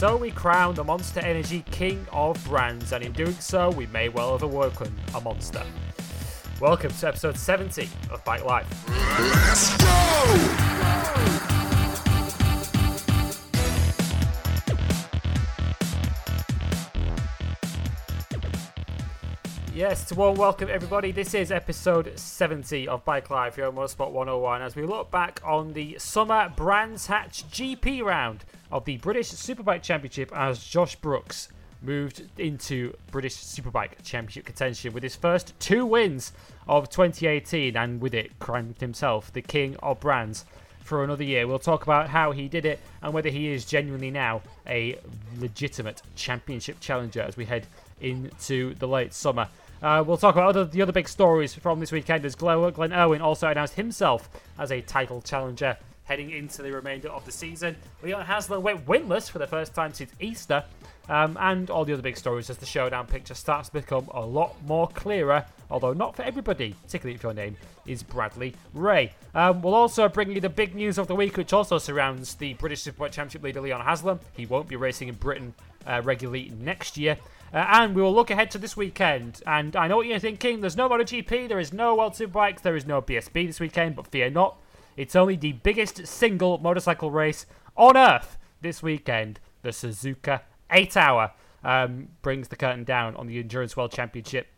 so we crown the Monster Energy King of Brands, and in doing so, we may well have awoken a monster. Welcome to episode 70 of Bike Life. Let's go! Yes, to warm welcome everybody. This is episode 70 of Bike Life here on Motorsport 101 as we look back on the summer Brands Hatch GP round of the British Superbike Championship as Josh Brooks moved into British Superbike Championship contention with his first two wins of 2018 and with it crowned himself the king of brands for another year. We'll talk about how he did it and whether he is genuinely now a legitimate championship challenger as we head into the late summer. Uh, we'll talk about other, the other big stories from this weekend as Glenn, Irwin also announced himself as a title challenger heading into the remainder of the season. Leon Haslam went winless for the first time since Easter, um, and all the other big stories as the showdown picture starts to become a lot more clearer, although not for everybody, particularly if your name is Bradley Ray. Um, we'll also bring you the big news of the week, which also surrounds the British Superbike Championship leader Leon Haslam. He won't be racing in Britain uh, regularly next year. Uh, and we will look ahead to this weekend. And I know what you're thinking. There's no MotoGP, there is no World Superbikes, there is no BSB this weekend, but fear not. It's only the biggest single motorcycle race on earth this weekend. The Suzuka 8 Hour um, brings the curtain down on the Endurance World Championship.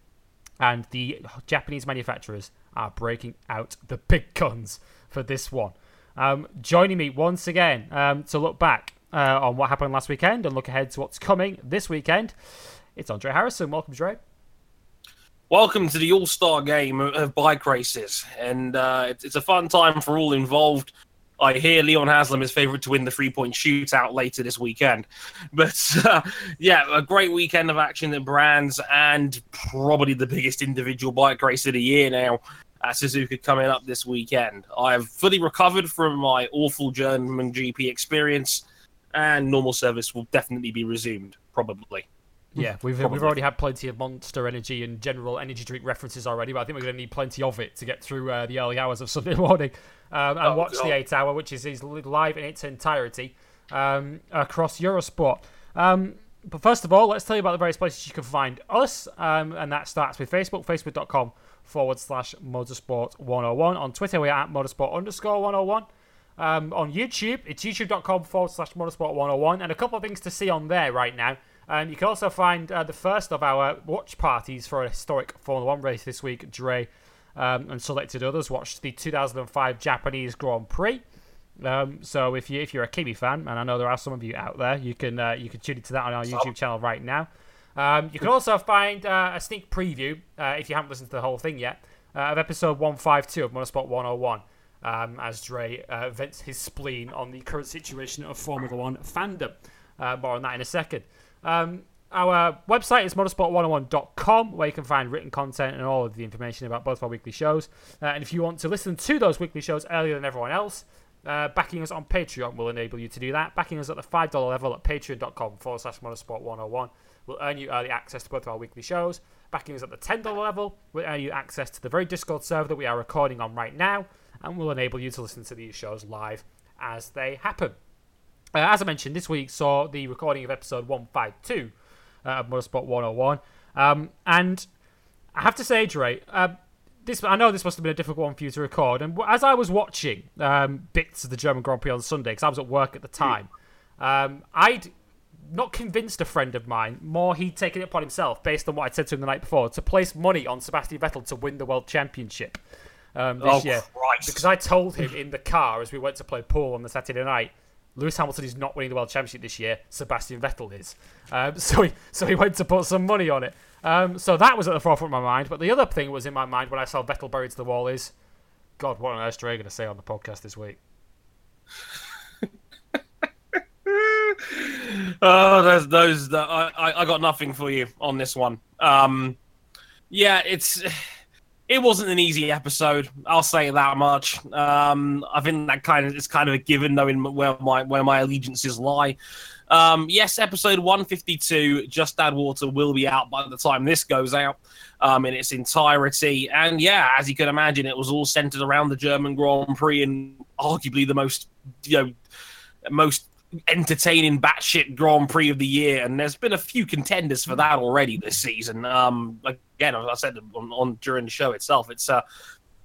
And the Japanese manufacturers are breaking out the big guns for this one. Um, joining me once again um, to look back uh, on what happened last weekend and look ahead to what's coming this weekend it's Andre Harrison. Welcome, Dre. Welcome to the All Star game of bike races, and uh, it's, it's a fun time for all involved. I hear Leon Haslam is favourite to win the three point shootout later this weekend. But uh, yeah, a great weekend of action at Brands and probably the biggest individual bike race of the year now at Suzuka coming up this weekend. I've fully recovered from my awful German GP experience, and normal service will definitely be resumed, probably. Yeah, we've we've already had plenty of Monster Energy and general energy drink references already, but I think we're going to need plenty of it to get through uh, the early hours of Sunday morning um, and oh, watch God. the eight hour, which is, is live in its entirety um, across Eurosport. Um, but first of all, let's tell you about the various places you can find us, um, and that starts with Facebook, facebook.com forward slash motorsport 101. On Twitter, we're at motorsport underscore 101. Um, on YouTube, it's youtube.com forward slash motorsport 101, and a couple of things to see on there right now. You can also find uh, the first of our watch parties for a historic Formula One race this week. Dre um, and selected others watched the 2005 Japanese Grand Prix. Um, so if you if you're a Kimi fan, and I know there are some of you out there, you can uh, you can tune into that on our YouTube channel right now. Um, you can also find uh, a sneak preview uh, if you haven't listened to the whole thing yet uh, of episode 152 of Motorsport 101. Um, as Dre uh, vents his spleen on the current situation of Formula One fandom. Uh, more on that in a second. Um, our website is motorsport101.com, where you can find written content and all of the information about both of our weekly shows. Uh, and if you want to listen to those weekly shows earlier than everyone else, uh, backing us on Patreon will enable you to do that. Backing us at the $5 level at patreon.com forward slash motorsport101 will earn you early access to both of our weekly shows. Backing us at the $10 level will earn you access to the very Discord server that we are recording on right now and will enable you to listen to these shows live as they happen. Uh, as I mentioned, this week saw the recording of episode 152 uh, of Motorsport 101. Um, and I have to say, Dre, uh, this I know this must have been a difficult one for you to record. And as I was watching um, bits of the German Grand Prix on Sunday, because I was at work at the time, um, I'd not convinced a friend of mine, more he'd taken it upon himself, based on what I'd said to him the night before, to place money on Sebastian Vettel to win the World Championship um, this oh, year. Christ. Because I told him in the car as we went to play pool on the Saturday night Lewis Hamilton is not winning the world championship this year. Sebastian Vettel is. Um, so he so he went to put some money on it. Um, so that was at the forefront of my mind. But the other thing was in my mind when I saw Vettel buried to the wall is, God, what on earth are Dre going to say on the podcast this week? oh, there's those. I, I got nothing for you on this one. Um, yeah, it's it wasn't an easy episode. I'll say that much. Um, I think that kind of is kind of a given, knowing where my where my allegiances lie. Um, yes, episode 152, Just Add Water, will be out by the time this goes out um, in its entirety. And yeah, as you can imagine, it was all centered around the German Grand Prix and arguably the most, you know, most entertaining batshit Grand Prix of the year, and there's been a few contenders for that already this season. Um, again, I said on, on during the show itself, it's uh,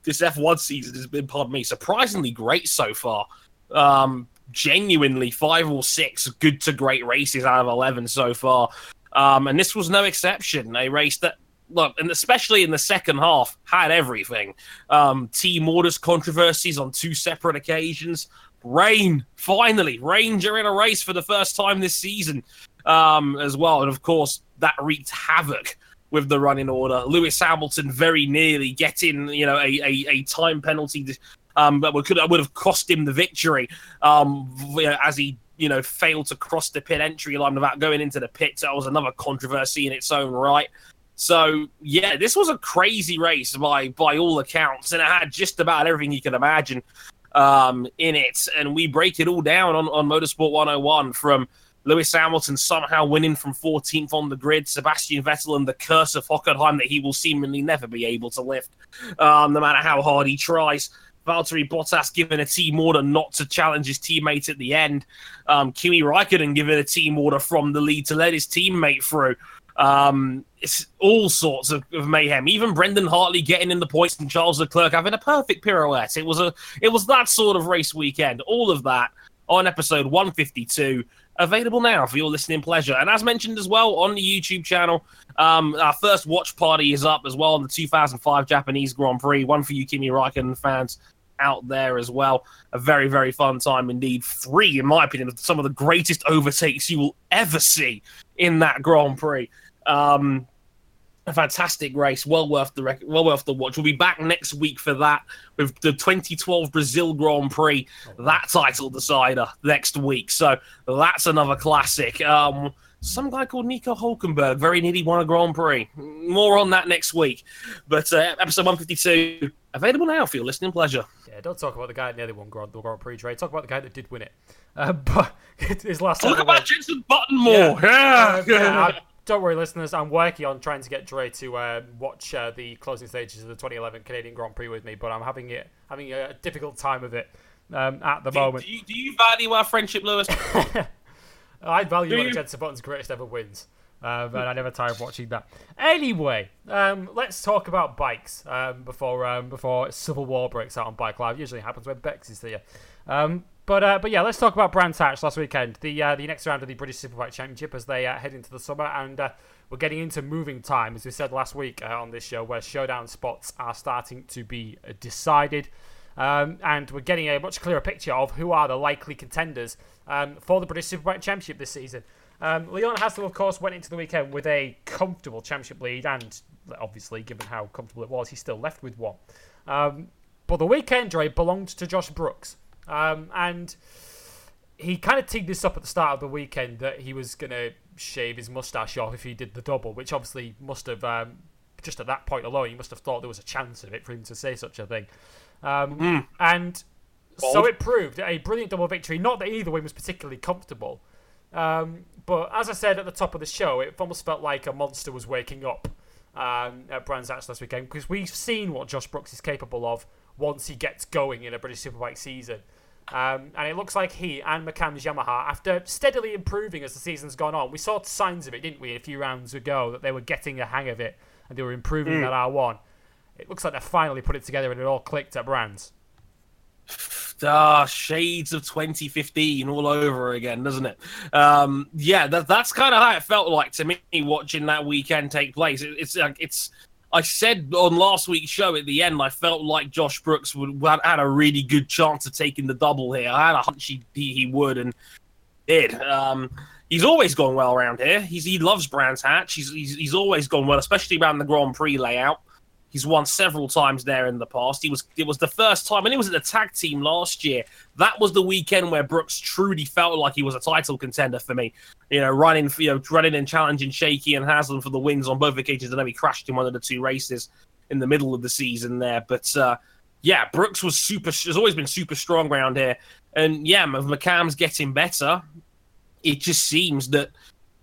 this F1 season has been, pardon me, surprisingly great so far. Um, genuinely five or six good to great races out of 11 so far. Um, and this was no exception. A race that, look, and especially in the second half, had everything. Um, team orders controversies on two separate occasions. Rain, finally, Ranger in a race for the first time this season um, as well. And of course, that wreaked havoc with the running order. Lewis Hamilton very nearly getting, you know, a, a, a time penalty um, that would, would have cost him the victory um, as he you know failed to cross the pit entry line without going into the pits. That was another controversy in its own right. So yeah, this was a crazy race by by all accounts, and it had just about everything you can imagine um, in it. And we break it all down on on Motorsport 101 from Lewis Hamilton somehow winning from 14th on the grid, Sebastian Vettel and the curse of Hockenheim that he will seemingly never be able to lift, um, no matter how hard he tries. Valtteri Bottas given a team order not to challenge his teammate at the end. Um, Kimi Raikkonen given a team order from the lead to let his teammate through. Um, it's all sorts of, of, mayhem. Even Brendan Hartley getting in the points and Charles Leclerc having a perfect pirouette. It was a it was that sort of race weekend. All of that on episode 152 available now for your listening pleasure. And as mentioned as well on the YouTube channel, um, our first watch party is up as well on the 2005 Japanese Grand Prix. One for you Kimi Raikkonen fans, out there as well. A very, very fun time indeed. Three, in my opinion, some of the greatest overtakes you will ever see in that Grand Prix. Um, a fantastic race, well worth the rec- well worth the watch. We'll be back next week for that with the 2012 Brazil Grand Prix, that title decider next week. So that's another classic. Um, some guy called Nico Hulkenberg very nearly won a Grand Prix. More on that next week. But uh, episode 152 available now for your listening pleasure. Yeah, don't talk about the guy that nearly won Grand, the Grand Prix trade. Talk about the guy that did win it. Uh, but his last. Talk about Jenson Button more. Yeah. yeah. Uh, don't worry, listeners. I'm working on trying to get Dre to uh, watch uh, the closing stages of the 2011 Canadian Grand Prix with me, but I'm having it having a difficult time of it um, at the do, moment. Do you, do you value our friendship, Lewis? I value one of Jenson Button's greatest ever wins. Um, and I never tire of watching that. Anyway, um, let's talk about bikes um, before um, before civil war breaks out on Bike Life. Usually happens when Bex is here. But uh, but yeah, let's talk about Brands Hatch last weekend. The uh, the next round of the British Superbike Championship as they uh, head into the summer, and uh, we're getting into moving time, as we said last week uh, on this show, where showdown spots are starting to be decided. Um, and we're getting a much clearer picture of who are the likely contenders um, for the British Superbike Championship this season. Um, Leon Haslam, of course, went into the weekend with a comfortable championship lead, and obviously, given how comfortable it was, he still left with one. Um, but the weekend, Dre, belonged to Josh Brooks. Um, and he kind of teed this up at the start of the weekend that he was going to shave his mustache off if he did the double, which obviously must have, um, just at that point alone, he must have thought there was a chance of it for him to say such a thing. Um, mm. And Bold. so it proved a brilliant double victory. Not that either win was particularly comfortable. Um, but as I said at the top of the show, it almost felt like a monster was waking up um, at Brands Hatch last weekend because we've seen what Josh Brooks is capable of once he gets going in a British Superbike season. Um, and it looks like he and McAMS Yamaha, after steadily improving as the season's gone on, we saw signs of it, didn't we, a few rounds ago, that they were getting a hang of it and they were improving mm. that R1 it looks like they finally put it together and it all clicked at Brands. Ah, shades of 2015 all over again, doesn't it? Um, yeah, that, that's kind of how it felt like to me watching that weekend take place. It, it's like it's. I said on last week's show at the end, I felt like Josh Brooks would had a really good chance of taking the double here. I had a hunch he he would and did. Um, he's always gone well around here. He's he loves Brands Hatch. He's, he's he's always gone well, especially around the Grand Prix layout. He's won several times there in the past. He was it was the first time, and he was at the tag team last year. That was the weekend where Brooks truly felt like he was a title contender for me. You know, running you know running and challenging Shakey and Haslam for the wins on both occasions. and then he crashed in one of the two races in the middle of the season there, but uh, yeah, Brooks was super. Has always been super strong around here, and yeah, McAMS getting better. It just seems that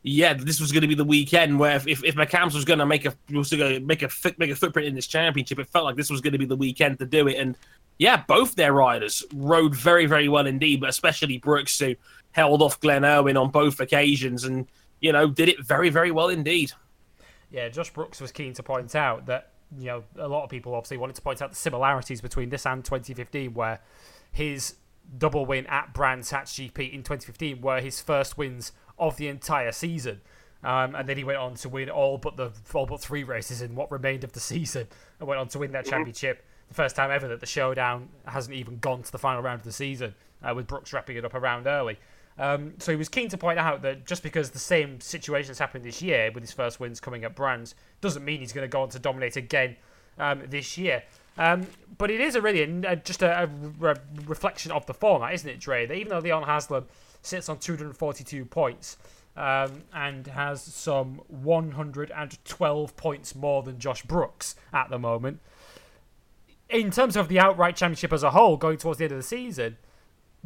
yeah, this was going to be the weekend where if, if, McAMS was going to make a was going to make a make a footprint in this championship, it felt like this was going to be the weekend to do it. And yeah, both their riders rode very, very well indeed, but especially Brooks, who held off Glenn Irwin on both occasions and, you know, did it very, very well indeed. Yeah, Josh Brooks was keen to point out that, you know, a lot of people obviously wanted to point out the similarities between this and 2015, where his double win at Brands Hatch GP in 2015 were his first wins of the entire season. Um, and then he went on to win all but the all but three races in what remained of the season, and went on to win that championship. The first time ever that the showdown hasn't even gone to the final round of the season, uh, with Brooks wrapping it up around early. Um, so he was keen to point out that just because the same situation has happened this year with his first wins coming at Brands doesn't mean he's going to go on to dominate again um, this year. Um, but it is a really uh, just a, a re- reflection of the format, isn't it, Dre? That even though Leon Haslam sits on 242 points um, and has some 112 points more than Josh Brooks at the moment, in terms of the outright championship as a whole, going towards the end of the season,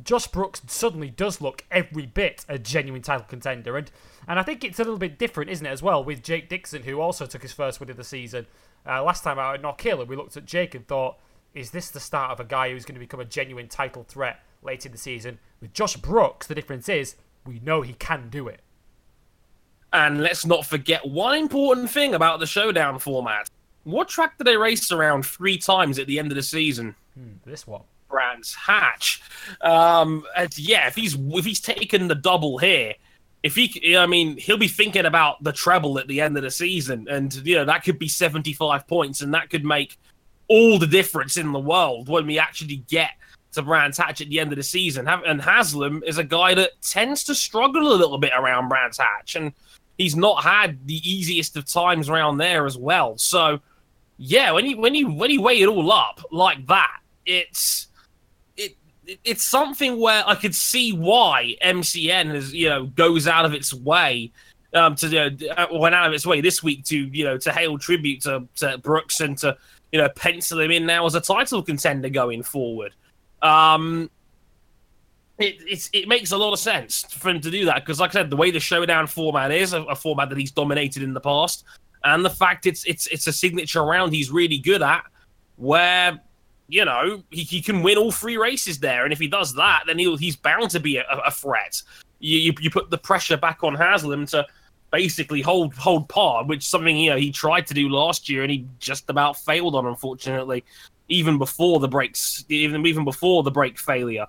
Josh Brooks suddenly does look every bit a genuine title contender, and and I think it's a little bit different, isn't it, as well, with Jake Dixon, who also took his first win of the season uh, last time out at Knockhill, and we looked at Jake and thought, is this the start of a guy who's going to become a genuine title threat late in the season? With Josh Brooks, the difference is we know he can do it. And let's not forget one important thing about the showdown format. What track did they race around three times at the end of the season? Hmm, this one. Brands Hatch. Um, and yeah, if he's if he's taken the double here, if he, I mean, he'll be thinking about the treble at the end of the season, and you know that could be seventy-five points, and that could make all the difference in the world when we actually get to Brands Hatch at the end of the season. And Haslam is a guy that tends to struggle a little bit around Brands Hatch, and he's not had the easiest of times around there as well. So, yeah, when you when you when you weigh it all up like that, it's it's something where I could see why MCN has you know goes out of its way um, to you know, went out of its way this week to you know to hail tribute to, to Brooks and to you know pencil him in now as a title contender going forward. Um, it it makes a lot of sense for him to do that because, like I said, the way the showdown format is a, a format that he's dominated in the past, and the fact it's it's it's a signature round he's really good at, where you know, he, he can win all three races there. And if he does that, then he'll, he's bound to be a, a threat. You, you, you, put the pressure back on Haslam to basically hold hold par, which is something you know he tried to do last year and he just about failed on, unfortunately, even before the breaks, even even before the brake failure.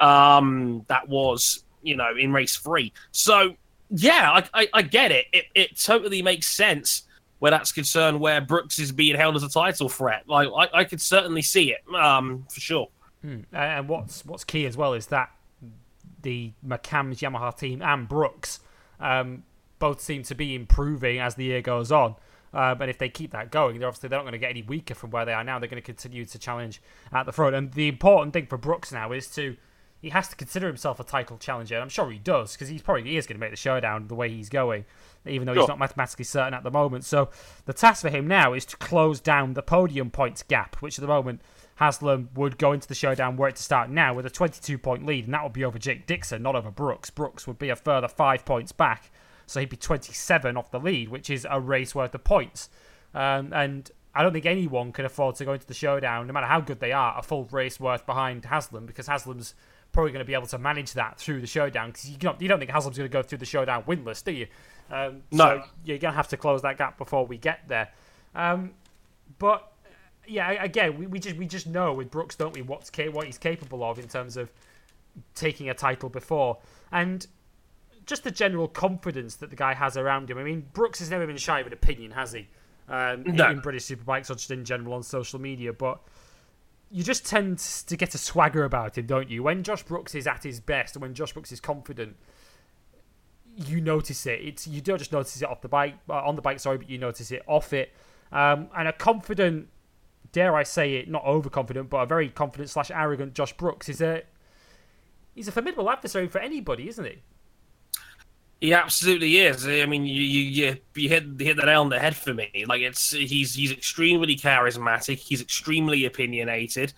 Um, that was you know in race three. So yeah, I, I, I get it. it. It totally makes sense where that's concerned, where Brooks is being held as a title threat. Like I, I could certainly see it, um, for sure. Hmm. And what's what's key as well is that the McAMS Yamaha team and Brooks um, both seem to be improving as the year goes on. Uh, but if they keep that going, they're obviously they're not going to get any weaker from where they are now. They're going to continue to challenge at the front. And the important thing for Brooks now is to he has to consider himself a title challenger. I'm sure he does because he's probably he is going to make the showdown the way he's going even though sure. he's not mathematically certain at the moment. So the task for him now is to close down the podium points gap, which at the moment Haslam would go into the showdown were it to start now with a 22 point lead, and that would be over Jake Dixon, not over Brooks. Brooks would be a further five points back, so he'd be 27 off the lead, which is a race worth of points. Um, and I don't think anyone can afford to go into the showdown, no matter how good they are, a full race worth behind Haslam because Haslam's probably going to be able to manage that through the showdown because you, you don't think Haslam's going to go through the showdown winless, do you? Um, no. So you're going to have to close that gap before we get there. Um, but yeah, again, we, we just we just know with Brooks, don't we, what's ca- what he's capable of in terms of taking a title before, and just the general confidence that the guy has around him. I mean, Brooks has never been shy of an opinion, has he? Um, no. in British Superbikes or just in general on social media, but you just tend to get a swagger about him, don't you? When Josh Brooks is at his best, and when Josh Brooks is confident, you notice it. It's you don't just notice it off the bike, uh, on the bike, sorry, but you notice it off it. Um, and a confident, dare I say it, not overconfident, but a very confident slash arrogant Josh Brooks is a he's a formidable adversary for anybody, isn't he? He absolutely is. I mean, you you you hit hit the nail on the head for me. Like it's he's he's extremely charismatic. He's extremely opinionated.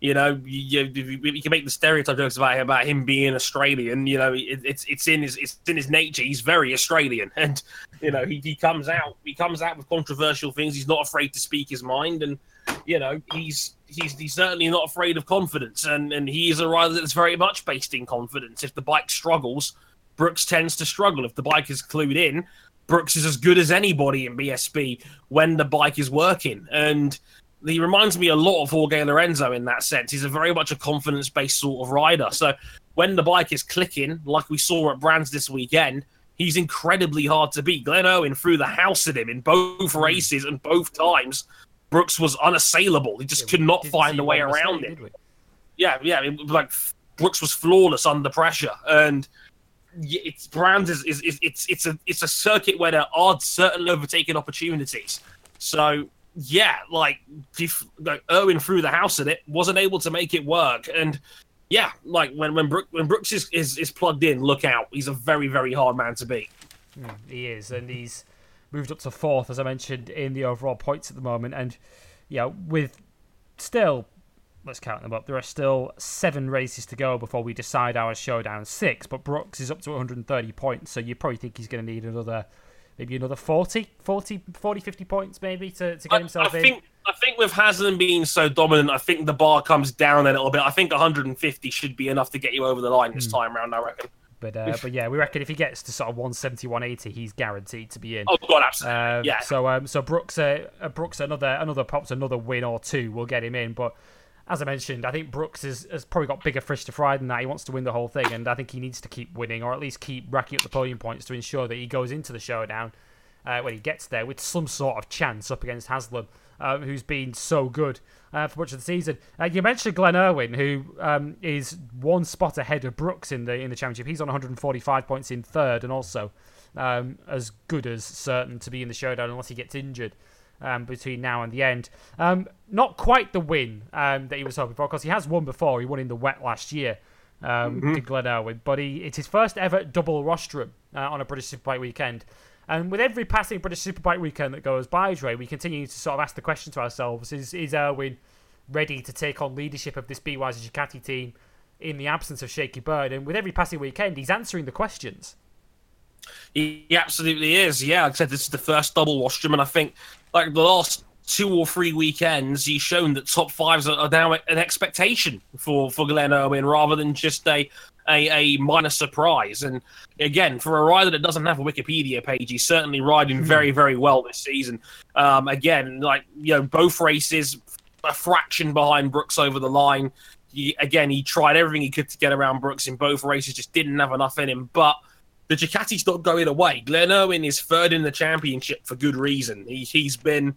You know, you, you, you can make the stereotype jokes about him, about him being Australian. You know, it, it's it's in his it's in his nature. He's very Australian, and you know he, he comes out he comes out with controversial things. He's not afraid to speak his mind, and you know he's he's he's certainly not afraid of confidence, and and he is a rider that's very much based in confidence. If the bike struggles, Brooks tends to struggle. If the bike is clued in, Brooks is as good as anybody in BSB when the bike is working, and he reminds me a lot of Jorge Lorenzo in that sense. He's a very much a confidence based sort of rider. So when the bike is clicking, like we saw at Brands this weekend, he's incredibly hard to beat. Glenn Irwin threw the house at him in both hmm. races and both times. Brooks was unassailable. He just yeah, could not find a way around it. Yeah, yeah. It, like Brooks was flawless under pressure, and it's Brands is, is, is it's it's a it's a circuit where there are certain overtaking opportunities. So yeah, like, Irwin threw the house at it, wasn't able to make it work, and yeah, like when when, Brook, when Brooks is, is, is plugged in, look out, he's a very very hard man to beat. Mm, he is, and he's moved up to fourth, as I mentioned, in the overall points at the moment, and yeah, with still. Let's count them up. There are still seven races to go before we decide our showdown six, but Brooks is up to 130 points, so you probably think he's going to need another maybe another 40, 40, 40 50 points maybe to, to get himself I, I in. Think, I think with Haslam being so dominant, I think the bar comes down a little bit. I think 150 should be enough to get you over the line this mm. time round, I reckon. But uh, but yeah, we reckon if he gets to sort of 170, 180, he's guaranteed to be in. Oh god, absolutely. Um, yeah. So um, so Brooks uh, Brooks another another pops another win or two will get him in. But as I mentioned, I think Brooks is, has probably got bigger fish to fry than that. He wants to win the whole thing, and I think he needs to keep winning, or at least keep racking up the podium points to ensure that he goes into the showdown uh, when he gets there with some sort of chance up against Haslam, um, who's been so good uh, for much of the season. Uh, you mentioned Glenn Irwin, who um, is one spot ahead of Brooks in the in the championship. He's on 145 points in third, and also um, as good as certain to be in the showdown unless he gets injured um, between now and the end. Um, not quite the win um, that he was hoping for, because he has won before. He won in the wet last year, um, mm-hmm. Glenn Irwin, but he, it's his first ever double rostrum uh, on a British Superbike weekend. And with every passing British Superbike weekend that goes by, Dre, we continue to sort of ask the question to ourselves: Is is Irwin ready to take on leadership of this Be Wiser Ducati team in the absence of Shakey Byrne? And with every passing weekend, he's answering the questions. He absolutely is. Yeah, like I said, this is the first double rostrum, and I think like the last two or three weekends, he's shown that top fives are, now an expectation for for Glenn Irwin rather than just a a, a minor surprise. And again, for a rider that doesn't have a Wikipedia page, he's certainly riding hmm. very, very well this season. Um, again, like you know, both races a fraction behind Brooks over the line. He, again, he tried everything he could to get around Brooks in both races, just didn't have enough in him. But the Ducati's not going away. Glenn Irwin is third in the championship for good reason. He, he's been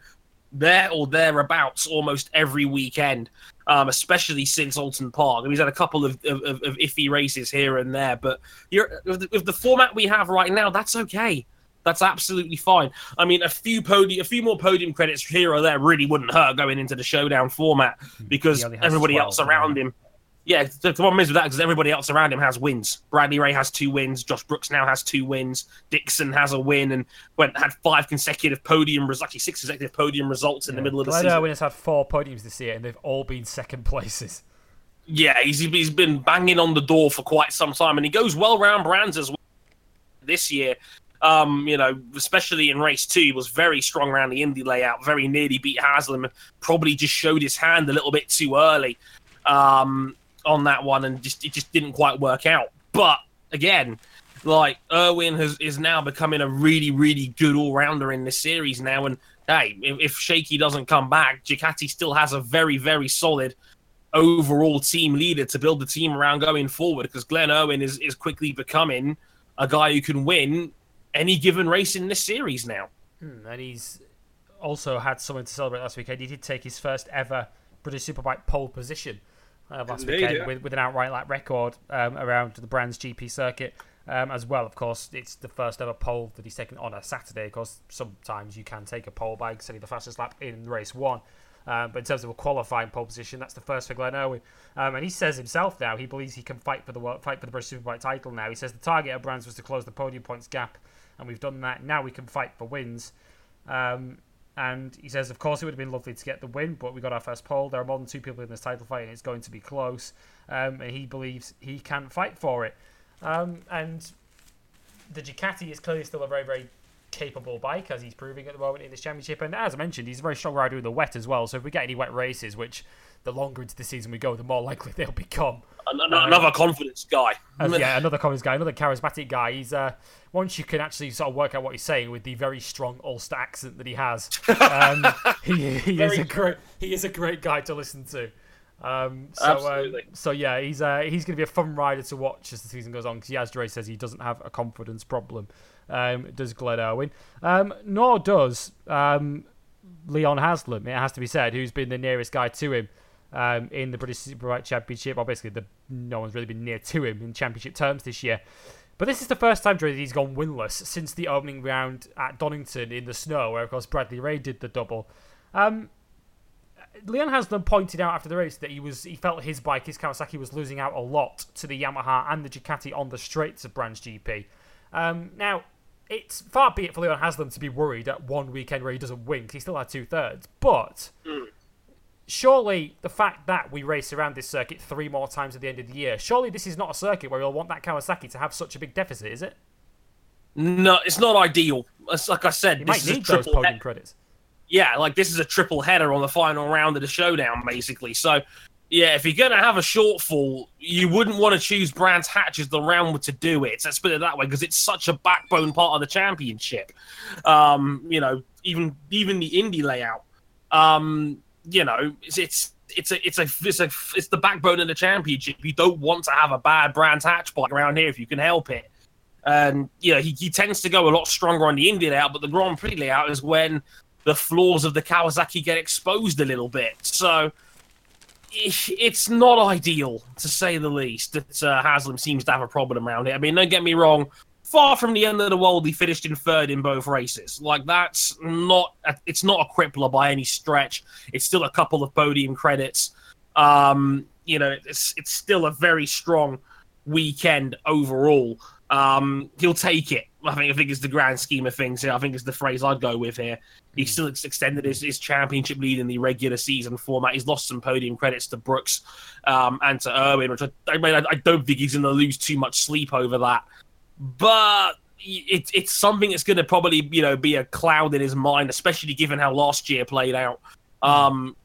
there or thereabouts almost every weekend, um, especially since Oulton Park. I mean, he's had a couple of, of, of iffy races here and there, but with the, with the format we have right now, that's okay. That's absolutely fine. I mean, a few podium, a few more podium credits here or there really wouldn't hurt going into the showdown format because everybody 12, else around him yeah, the problem is with that because everybody else around him has wins. Bradley Ray has two wins. Josh Brooks now has two wins. Dixon has a win and went had five consecutive podium results, actually six consecutive podium results in yeah. the middle of the season. Irwin has had four podiums this year, and they've all been second places. Yeah, he's he's been banging on the door for quite some time, and he goes well round brands as well this year. Um, you know, especially in race two, he was very strong around the Indy layout, very nearly beat Haslam, probably just showed his hand a little bit too early. Um, on that one, and just it just didn't quite work out. But again, like Irwin has is now becoming a really really good all rounder in this series now. And hey, if, if Shakey doesn't come back, Ducati still has a very very solid overall team leader to build the team around going forward. Because Glenn Irwin is is quickly becoming a guy who can win any given race in this series now. Hmm, and he's also had something to celebrate last weekend. He did take his first ever British Superbike pole position uh, last Indeed, weekend yeah. with, with an outright lap record um, around the Brands GP circuit. Um, as well, of course, it's the first ever pole that he's taken on a Saturday. Of course, sometimes you can take a pole by setting the fastest lap in race one. Um, but in terms of a qualifying pole position, that's the first for Glenn Irwin. Um, and he says himself now he believes he can fight for the fight for the British Superbike title now. He says the target of Brands was to close the podium points gap, and we've done that. Now we can fight for wins. Um, and he says, of course, it would have been lovely to get the win, but we got our first pole. There are more than two people in this title fight, and it's going to be close. Um, and he believes he can fight for it. Um, and the Ducati is clearly still a very, very capable bike, as he's proving at the moment in this championship. And as I mentioned, he's a very strong rider in the wet as well. So if we get any wet races, which the longer into the season we go, the more likely they'll become. Another um, confidence guy. As, yeah, another confidence guy, another charismatic guy. He's uh, once you can actually sort of work out what he's saying with the very strong Ulster accent that he has. Um, he, he is a great he is a great guy to listen to. Um, so, uh, so yeah, he's uh, he's going to be a fun rider to watch as the season goes on because, as Dre says, he doesn't have a confidence problem. Um, does Glenn Irwin? Um, nor does um, Leon Haslam. It has to be said, who's been the nearest guy to him um, in the British Superbike Championship. Or basically, the, no one's really been near to him in championship terms this year. But this is the first time Dre, he's gone winless since the opening round at Donington in the snow, where of course Bradley Ray did the double. Um, Leon Haslam pointed out after the race that he was he felt his bike, his Kawasaki, was losing out a lot to the Yamaha and the Ducati on the straights of Brands GP. Um, now, it's far be it for Leon Haslam to be worried at one weekend where he doesn't win because he still had two thirds. But mm. surely the fact that we race around this circuit three more times at the end of the year, surely this is not a circuit where you'll want that Kawasaki to have such a big deficit, is it? No, it's not ideal. It's like I said, you this is need those podium credits yeah, like this is a triple header on the final round of the showdown, basically. So, yeah, if you're going to have a shortfall, you wouldn't want to choose Brands Hatch as the round to do it. Let's put it that way, because it's such a backbone part of the championship. Um, you know, even even the Indy layout. Um, you know, it's, it's it's a it's a it's a it's the backbone of the championship. You don't want to have a bad Brands Hatch bike around here if you can help it. And you know, he, he tends to go a lot stronger on the Indy layout, but the Grand Prix layout is when the flaws of the Kawasaki get exposed a little bit. So it's not ideal, to say the least, that uh, Haslam seems to have a problem around it. I mean, don't get me wrong. Far from the end of the world, he finished in third in both races. Like that's not, a, it's not a crippler by any stretch. It's still a couple of podium credits. Um, you know, it's it's still a very strong weekend overall. Um, he'll take it. I think I think it's the grand scheme of things here. I think it's the phrase I'd go with here. He hmm. still extended his, his championship lead in the regular season format. He's lost some podium credits to Brooks um, and to Irwin, which I, I mean I, I don't think he's going to lose too much sleep over that. But it, it's something that's going to probably you know be a cloud in his mind, especially given how last year played out. Hmm. Um,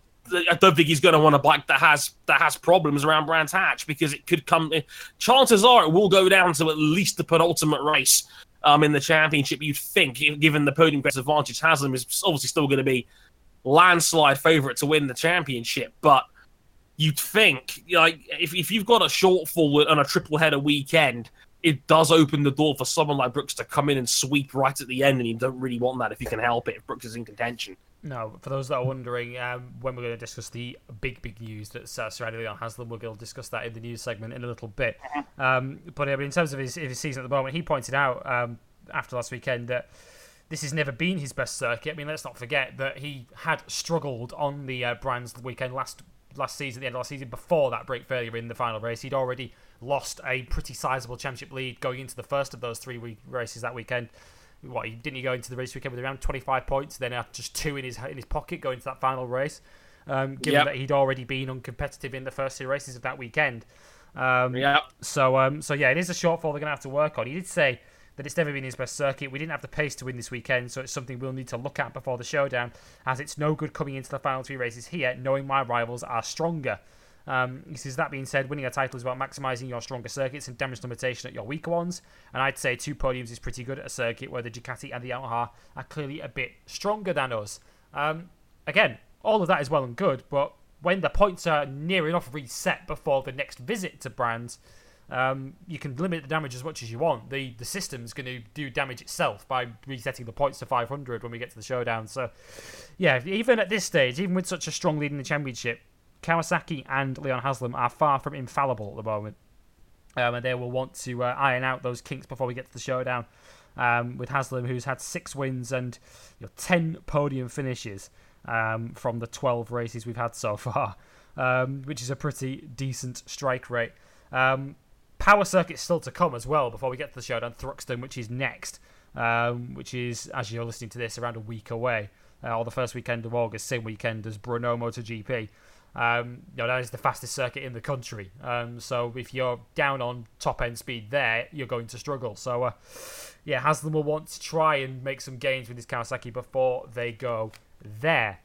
I don't think he's going to want a bike that has that has problems around Brands Hatch because it could come. Chances are it will go down to at least the penultimate race um, in the championship. You'd think, given the podium press advantage, Haslam is obviously still going to be landslide favourite to win the championship, but you'd think like if if you've got a shortfall on a triple header weekend, it does open the door for someone like Brooks to come in and sweep right at the end, and you don't really want that if you can help it. If Brooks is in contention. No, for those that are wondering, um, when we're going to discuss the big, big news that's uh, surrounding Leon Haslam, we're going to discuss that in the news segment in a little bit. Um, but in terms of his, his, season at the moment, he pointed out um, after last weekend that this has never been his best circuit. I mean, let's not forget that he had struggled on the uh, Brands weekend last last season, the end of last season, before that brake failure in the final race. He'd already lost a pretty sizable championship lead going into the first of those three week races that weekend what he didn't he go into the race weekend with around 25 points, then had just two in his in his pocket going into that final race. Um, given yep. that he'd already been uncompetitive in the first two races of that weekend. Um, yeah. So um, so yeah, it is a shortfall they're going to have to work on. He did say that it's never been his best circuit. We didn't have the pace to win this weekend, so it's something we'll need to look at before the showdown, as it's no good coming into the final three races here knowing my rivals are stronger. Um, he says, that being said, winning a title is about maximising your stronger circuits and damage limitation at your weaker ones. And I'd say two podiums is pretty good at a circuit where the Ducati and the Yamaha are clearly a bit stronger than us. Um, again, all of that is well and good, but when the points are near enough reset before the next visit to Brands, um, you can limit the damage as much as you want. The the system's going to do damage itself by resetting the points to 500 when we get to the showdown. So, yeah, even at this stage, even with such a strong lead in the championship, Kawasaki and Leon Haslam are far from infallible at the moment. Um, and they will want to uh, iron out those kinks before we get to the showdown. Um, with Haslam, who's had six wins and you know, 10 podium finishes um, from the 12 races we've had so far, um, which is a pretty decent strike rate. Um, power circuit still to come as well before we get to the showdown. Thruxton, which is next, um, which is, as you're listening to this, around a week away. uh, or the first weekend of August, same weekend as Brno MotoGP. Um, you know, that is the fastest circuit in the country. Um, so if you're down on top end speed there, you're going to struggle. So, uh, yeah, Haslam will want to try and make some gains with his Kawasaki before they go there.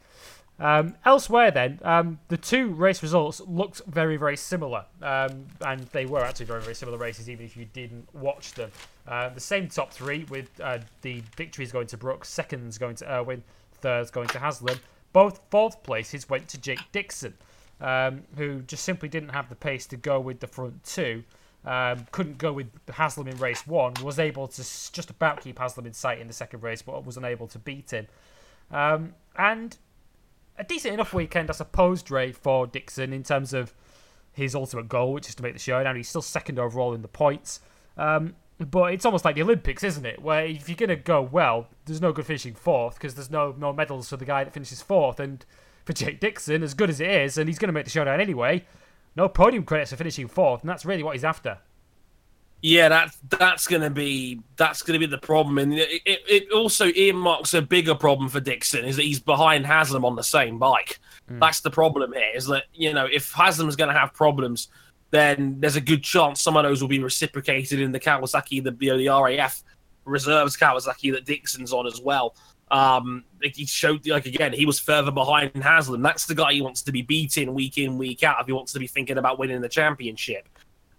Um, elsewhere, then, um, the two race results looked very, very similar. Um, and they were actually very, very similar races, even if you didn't watch them. Uh, the same top three, with uh, the victories going to Brooks, seconds going to Irwin, thirds going to Haslam. Both fourth places went to Jake Dixon, um, who just simply didn't have the pace to go with the front two. Um, couldn't go with Haslam in race one, was able to just about keep Haslam in sight in the second race, but was unable to beat him. Um, and a decent enough weekend, I suppose, Dre, for Dixon in terms of his ultimate goal, which is to make the showdown. He's still second overall in the points. Um, but it's almost like the Olympics, isn't it? Where if you're going to go well, there's no good finishing fourth because there's no no medals for the guy that finishes fourth. And for Jake Dixon, as good as it is, and he's going to make the showdown anyway, no podium credits for finishing fourth, and that's really what he's after. Yeah, that that's gonna be that's gonna be the problem, and it, it, it also earmarks a bigger problem for Dixon is that he's behind Haslam on the same bike. Mm. That's the problem here. Is that you know if Haslam's gonna have problems, then there's a good chance some of those will be reciprocated in the Kawasaki, the you know, the RAF reserves Kawasaki that Dixon's on as well. Um, he showed like again he was further behind Haslam. That's the guy he wants to be beating week in week out if he wants to be thinking about winning the championship.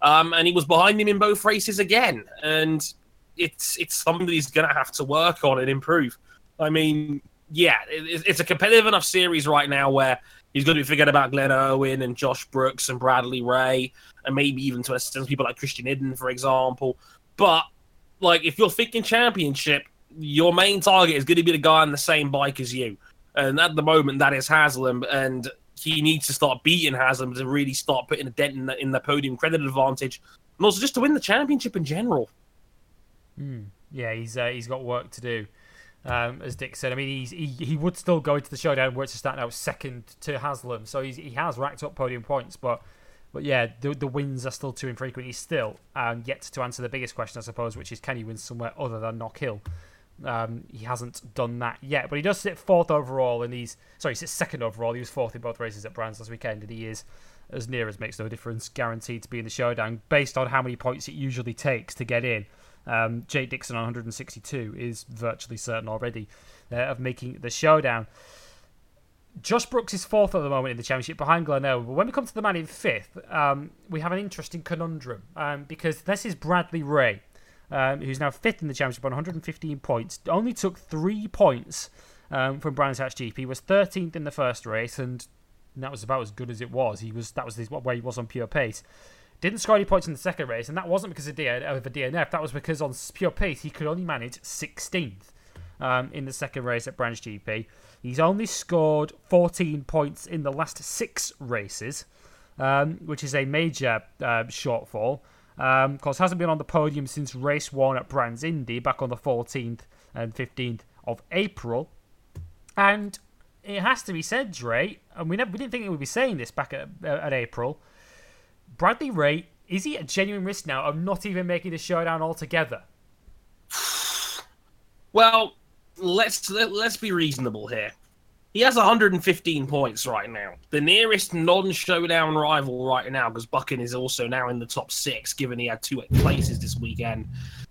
Um, and he was behind him in both races again. And it's it's something he's going to have to work on and improve. I mean, yeah, it, it's a competitive enough series right now where he's going to be thinking about Glenn Irwin and Josh Brooks and Bradley Ray, and maybe even to extent people like Christian Iddon, for example. But like, if you're thinking championship, your main target is going to be the guy on the same bike as you. And at the moment, that is Haslam. And he needs to start beating Haslam to really start putting a dent in the, in the podium credit advantage, and also just to win the championship in general. Mm. Yeah, he's uh, he's got work to do. Um, as Dick said, I mean, he he would still go into the showdown where it's starting out second to Haslam, so he has racked up podium points, but but yeah, the the wins are still too infrequent. He's still um, yet to answer the biggest question, I suppose, which is can he win somewhere other than Knockhill? Um, he hasn't done that yet, but he does sit fourth overall, and he's sorry, he sits second overall. He was fourth in both races at Brands last weekend, and he is as near as makes no difference, guaranteed to be in the showdown based on how many points it usually takes to get in. Um, Jake Dixon on 162 is virtually certain already uh, of making the showdown. Josh Brooks is fourth at the moment in the championship behind Irwin. But when we come to the man in fifth, um, we have an interesting conundrum um, because this is Bradley Ray um, who's now fifth in the championship on 115 points. Only took three points um, from Brands Hatch GP. Was 13th in the first race, and that was about as good as it was. He was that was his, where he was on pure pace. Didn't score any points in the second race, and that wasn't because of, DN, of a DNF. That was because on pure pace he could only manage 16th um, in the second race at Brands GP. He's only scored 14 points in the last six races, um, which is a major uh, shortfall. Um, of course, hasn't been on the podium since race one at Brands Indy back on the 14th and 15th of April. And it has to be said, Dre, and we, never, we didn't think we would be saying this back at, uh, at April. Bradley Ray, is he a genuine risk now of not even making the showdown altogether? Well, let's let, us let us be reasonable here. He has 115 points right now. The nearest non-showdown rival right now, because Buchan is also now in the top six, given he had two places this weekend.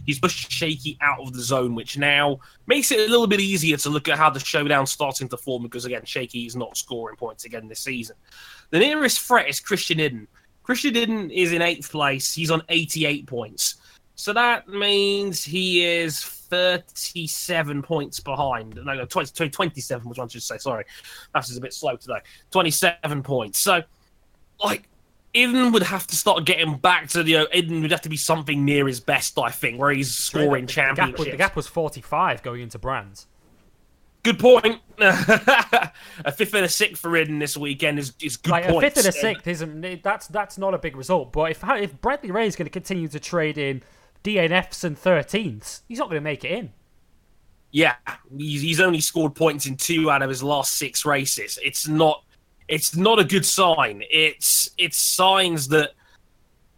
He's pushed Shakey out of the zone, which now makes it a little bit easier to look at how the showdown's starting to form, because again, Shakey is not scoring points again this season. The nearest threat is Christian Iddon. Christian Iddon is in eighth place. He's on 88 points. So that means he is 37 points behind. No, no 20, 27 was one to say. Sorry. That's just a bit slow today. 27 points. So, like, Iddon would have to start getting back to the. You know, Iddon would have to be something near his best, I think, where he's scoring the, championships. The gap, the gap was 45 going into Brands. Good point. a fifth and a sixth for Iddon this weekend is, is good like, points. A fifth and a sixth isn't that's that's not a big result. But if if Bradley Ray is going to continue to trade in DNFs and 13ths. He's not going to make it in. Yeah, he's, he's only scored points in two out of his last six races. It's not it's not a good sign. It's it's signs that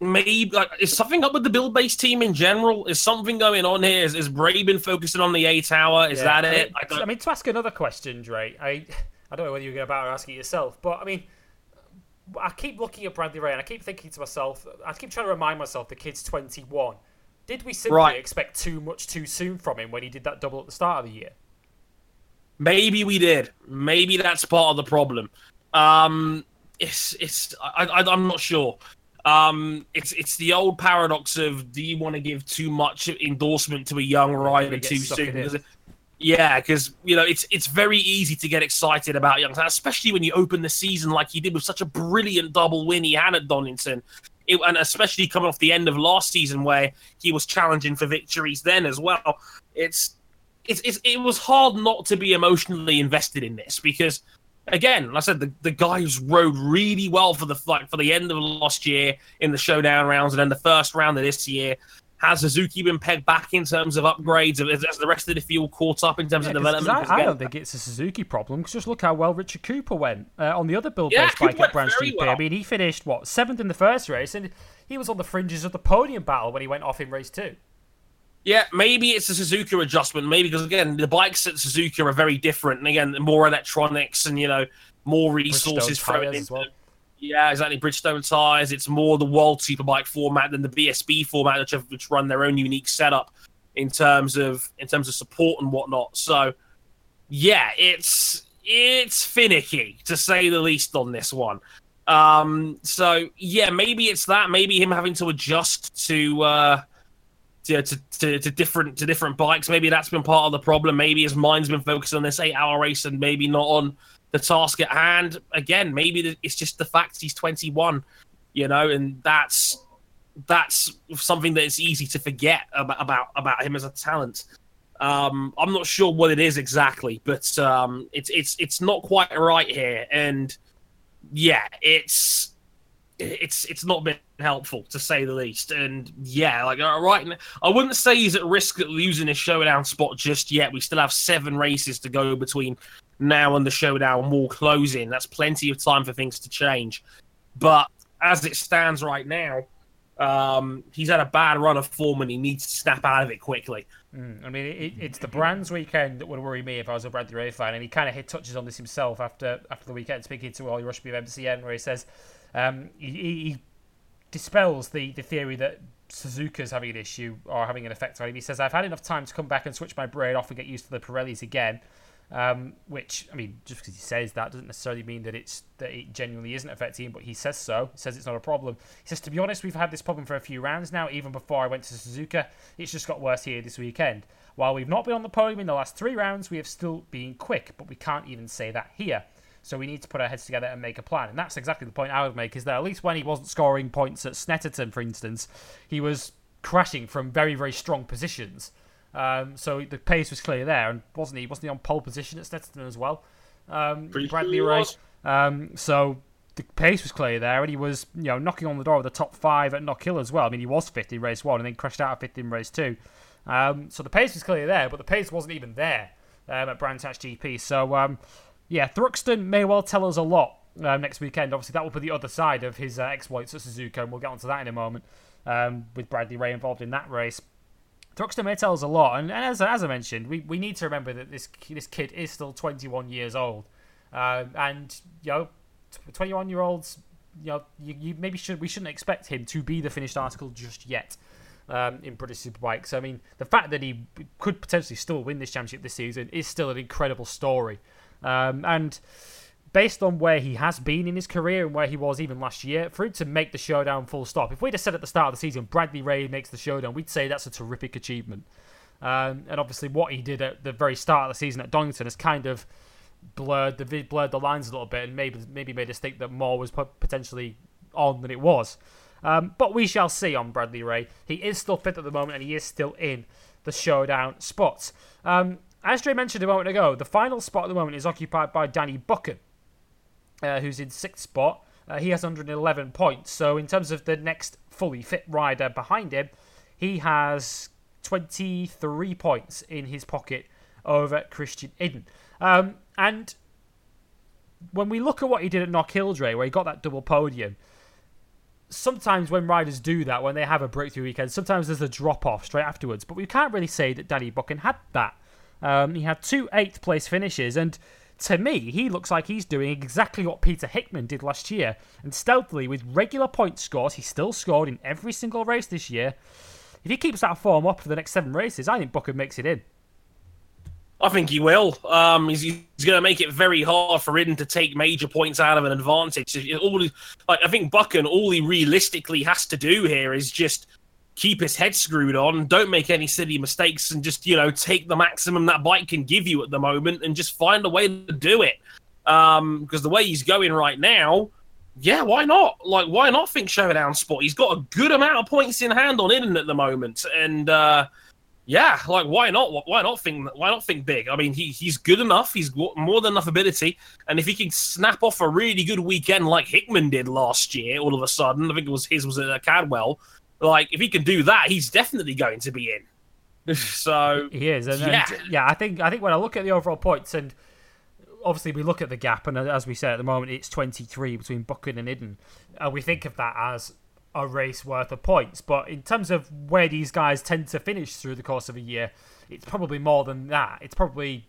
maybe like is something up with the Buildbase team in general? Is something going on here? Is, is Bray been focusing on the A tower? Is Yeah, that I it? mean, I, mean, to ask another question, Dre, I I don't know whether you're going to about ask it yourself, but I mean, I keep looking at Bradley Ray and I keep thinking to myself, I keep trying to remind myself the kid's 21. Did we simply Right. expect too much too soon from him when he did that double at the start of the year? Maybe we did. Maybe that's part of the problem. Um, it's it's I, I I'm not sure. Um, it's it's the old paradox of do you want to give too much endorsement to a young rider too soon? Yeah, because you know it's it's very easy to get excited about young especially when you open the season like he did with such a brilliant double win he had at Donington, it, and especially coming off the end of last season where he was challenging for victories then as well. It's it's, it's it was hard not to be emotionally invested in this because again, like I said, the, the guys rode really well for the like for the end of last year in the showdown rounds and then the first round of this year. Has Suzuki been pegged back in terms of upgrades? Has the rest of the field caught up in terms Yeah, of 'cause- 'cause development? I, I don't think it's a Suzuki problem. Because just look how well Richard Cooper went uh, on the other build Yeah, bike at Brands very GP. well. I mean, he finished what seventh in the first race, and he was on the fringes of the podium battle when he went off in race two. Yeah, maybe it's a Suzuki adjustment. Maybe because again, the bikes at Suzuki are very different, and again, more electronics and you know more resources thrown into. as well. Yeah, exactly. Bridgestone tires. It's more the World Superbike format than the BSB format, which have which run their own unique setup in terms of in terms of support and whatnot. So, yeah, it's it's finicky to say the least on this one. Um, so yeah, maybe it's that. Maybe him having to adjust to. Uh, to, to, to, to different to different bikes. Maybe that's been part of the problem. Maybe his mind's been focused on this eight hour race and maybe not on the task at hand. Again, maybe it's just the fact he's 21, you know, and that's that's something that it's easy to forget about about, about him as a talent. Um, I'm not sure what it is exactly, but um, it's it's it's not quite right here, and yeah, it's it's it's not been helpful to say the least. And yeah, like uh, right, I wouldn't say he's at risk of losing his showdown spot just yet. We still have seven races to go between now and the showdown wall closing. That's plenty of time for things to change. But as it stands right now, um, he's had a bad run of form and he needs to snap out of it quickly. Mm, I mean, it, it's the Brands weekend that would worry me if I was a Bradley Ray fan, and he kind of hit touches on this himself after after the weekend, speaking to Ollie Rushby of MCN, where he says um, he he dispels the, the theory that Suzuka's having an issue or having an effect on him. He says, I've had enough time to come back and switch my brain off and get used to the Pirellis again. Um, which I mean, just because he says that doesn't necessarily mean that it's that it genuinely isn't affecting him, but he says so. He says it's not a problem. He says, to be honest, we've had this problem for a few rounds now. Even before I went to Suzuka, it's just got worse here this weekend. While we've not been on the podium in the last three rounds, we have still been quick, but we can't even say that here. So we need to put our heads together and make a plan. And that's exactly the point I would make is that at least when he wasn't scoring points at Snetterton, for instance, he was crashing from very, very strong positions. Um, so the pace was clear there, and wasn't he? Wasn't he on pole position at Snetterton as well? Um, Bradley Ray. Um, so the pace was clear there, and he was you know knocking on the door of the top five at Knockhill as well. I mean, he was fifth in race one, and then crashed out of fifth in race two. Um, so the pace was clearly there, but the pace wasn't even there um, at Brands Hatch GP. So um, yeah, Thruxton may well tell us a lot um, next weekend. Obviously, that will be the other side of his uh, exploits at Suzuka, and we'll get onto that in a moment um, with Bradley Ray involved in that race. Thruxton may tell us a lot, and, and as, as I mentioned, we, we need to remember that this this kid is still 21 years old, um, and you know, 21 year olds, you know, you, you maybe should we shouldn't expect him to be the finished article just yet um, in British Superbike. So I mean, the fact that he could potentially still win this championship this season is still an incredible story, um, and based on where he has been in his career and where he was even last year, for him to make the showdown full stop, if we'd have said at the start of the season Bradley Ray makes the showdown, we'd say that's a terrific achievement. Um, and obviously, what he did at the very start of the season at Donington has kind of blurred the blurred the lines a little bit, and maybe maybe made us think that more was potentially on than it was. Um, but we shall see on Bradley Ray. He is still fit at the moment, and he is still in the showdown spots. Um, as Dre mentioned a moment ago, the final spot at the moment is occupied by Danny Buchan uh, who's in sixth spot. Uh, he has 111 points. So in terms of the next fully fit rider behind him, he has 23 points in his pocket over Christian Iddon. Um, and when we look at what he did at Knockhill Dre, where he got that double podium, sometimes when riders do that, when they have a breakthrough weekend, sometimes there's a drop off straight afterwards. But we can't really say that Danny Buchan had that. Um, he had two eighth place finishes, and to me, he looks like he's doing exactly what Peter Hickman did last year. And stealthily, with regular point scores, he still scored in every single race this year. If he keeps that form up for the next seven races, I think Buchan makes it in. I think he will. Um, he's, he's going to make it very hard for Iddon to take major points out of an advantage. All, like I think Buchan, all he realistically has to do here is just keep his head screwed on, don't make any silly mistakes, and just you know take the maximum that bike can give you at the moment, and just find a way to do it. Um, because the way he's going right now, yeah, why not? Like, why not think showdown spot? He's got a good amount of points in hand on Iddon at the moment, and uh, yeah, like why not? Why not think? Why not think big? I mean, he he's good enough. He's got more than enough ability, and if he can snap off a really good weekend like Hickman did last year, all of a sudden, I think it was his was at Cadwell. Like, if he can do that, he's definitely going to be in. so he is, and, yeah, and, yeah. I think I think when I look at the overall points, and obviously we look at the gap, and as we said at the moment, it's twenty three between Buchan and Iddon, and we think of that as a race worth of points. But in terms of where these guys tend to finish through the course of a year, it's probably more than that. It's probably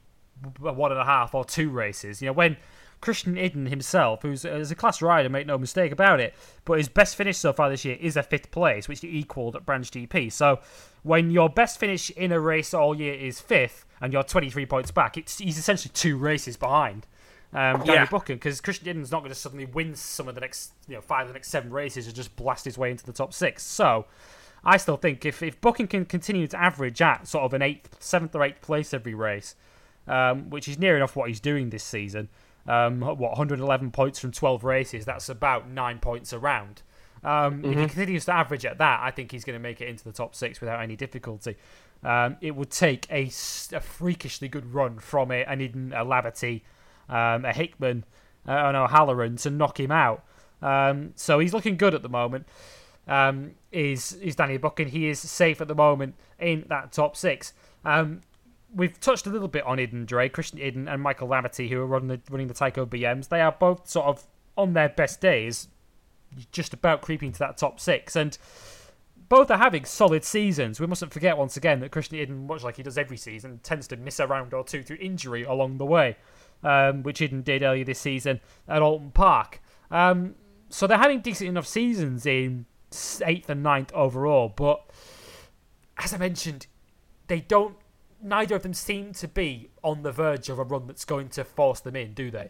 one and a half or two races. You know, when Christian Iddon himself, who's is a class rider, make no mistake about it, but his best finish so far this year is a fifth place, which he equalled at Brands GP. So when your best finish in a race all year is fifth and you're 23 points back, it's he's essentially two races behind um, Danny yeah. Buchan because Christian Iddon's not going to suddenly win some of the next, you know, five of the next seven races and just blast his way into the top six. So I still think if, if Buchan can continue to average at sort of an eighth, seventh or eighth place every race, um, which is near enough what he's doing this season, um, what 111 points from 12 races, that's about nine points around. Um, mm-hmm. If he mm-hmm. continues to average at that, I think he's going to make it into the top six without any difficulty. Um, it would take a, a, freakishly good run from it, an Iddon, a Laverty, um, a Hickman, uh, and O'Halloran to knock him out. Um, so he's looking good at the moment. Um, is is Danny Buchan? He is safe at the moment in that top six. We've touched a little bit on Iddon Dre, Christian Iddon, and Michael Laverty, who are running the running the Tyco BMs. They are both sort of on their best days, just about creeping to that top six, and both are having solid seasons. We mustn't forget once again that Christian Iddon, much like he does every season, tends to miss a round or two through injury along the way um, which Iddon did earlier this season at Oulton Park. Um, so they're having decent enough seasons in eighth and ninth overall, but as I mentioned, they don't. Neither of them seem to be on the verge of a run that's going to force them in, do they?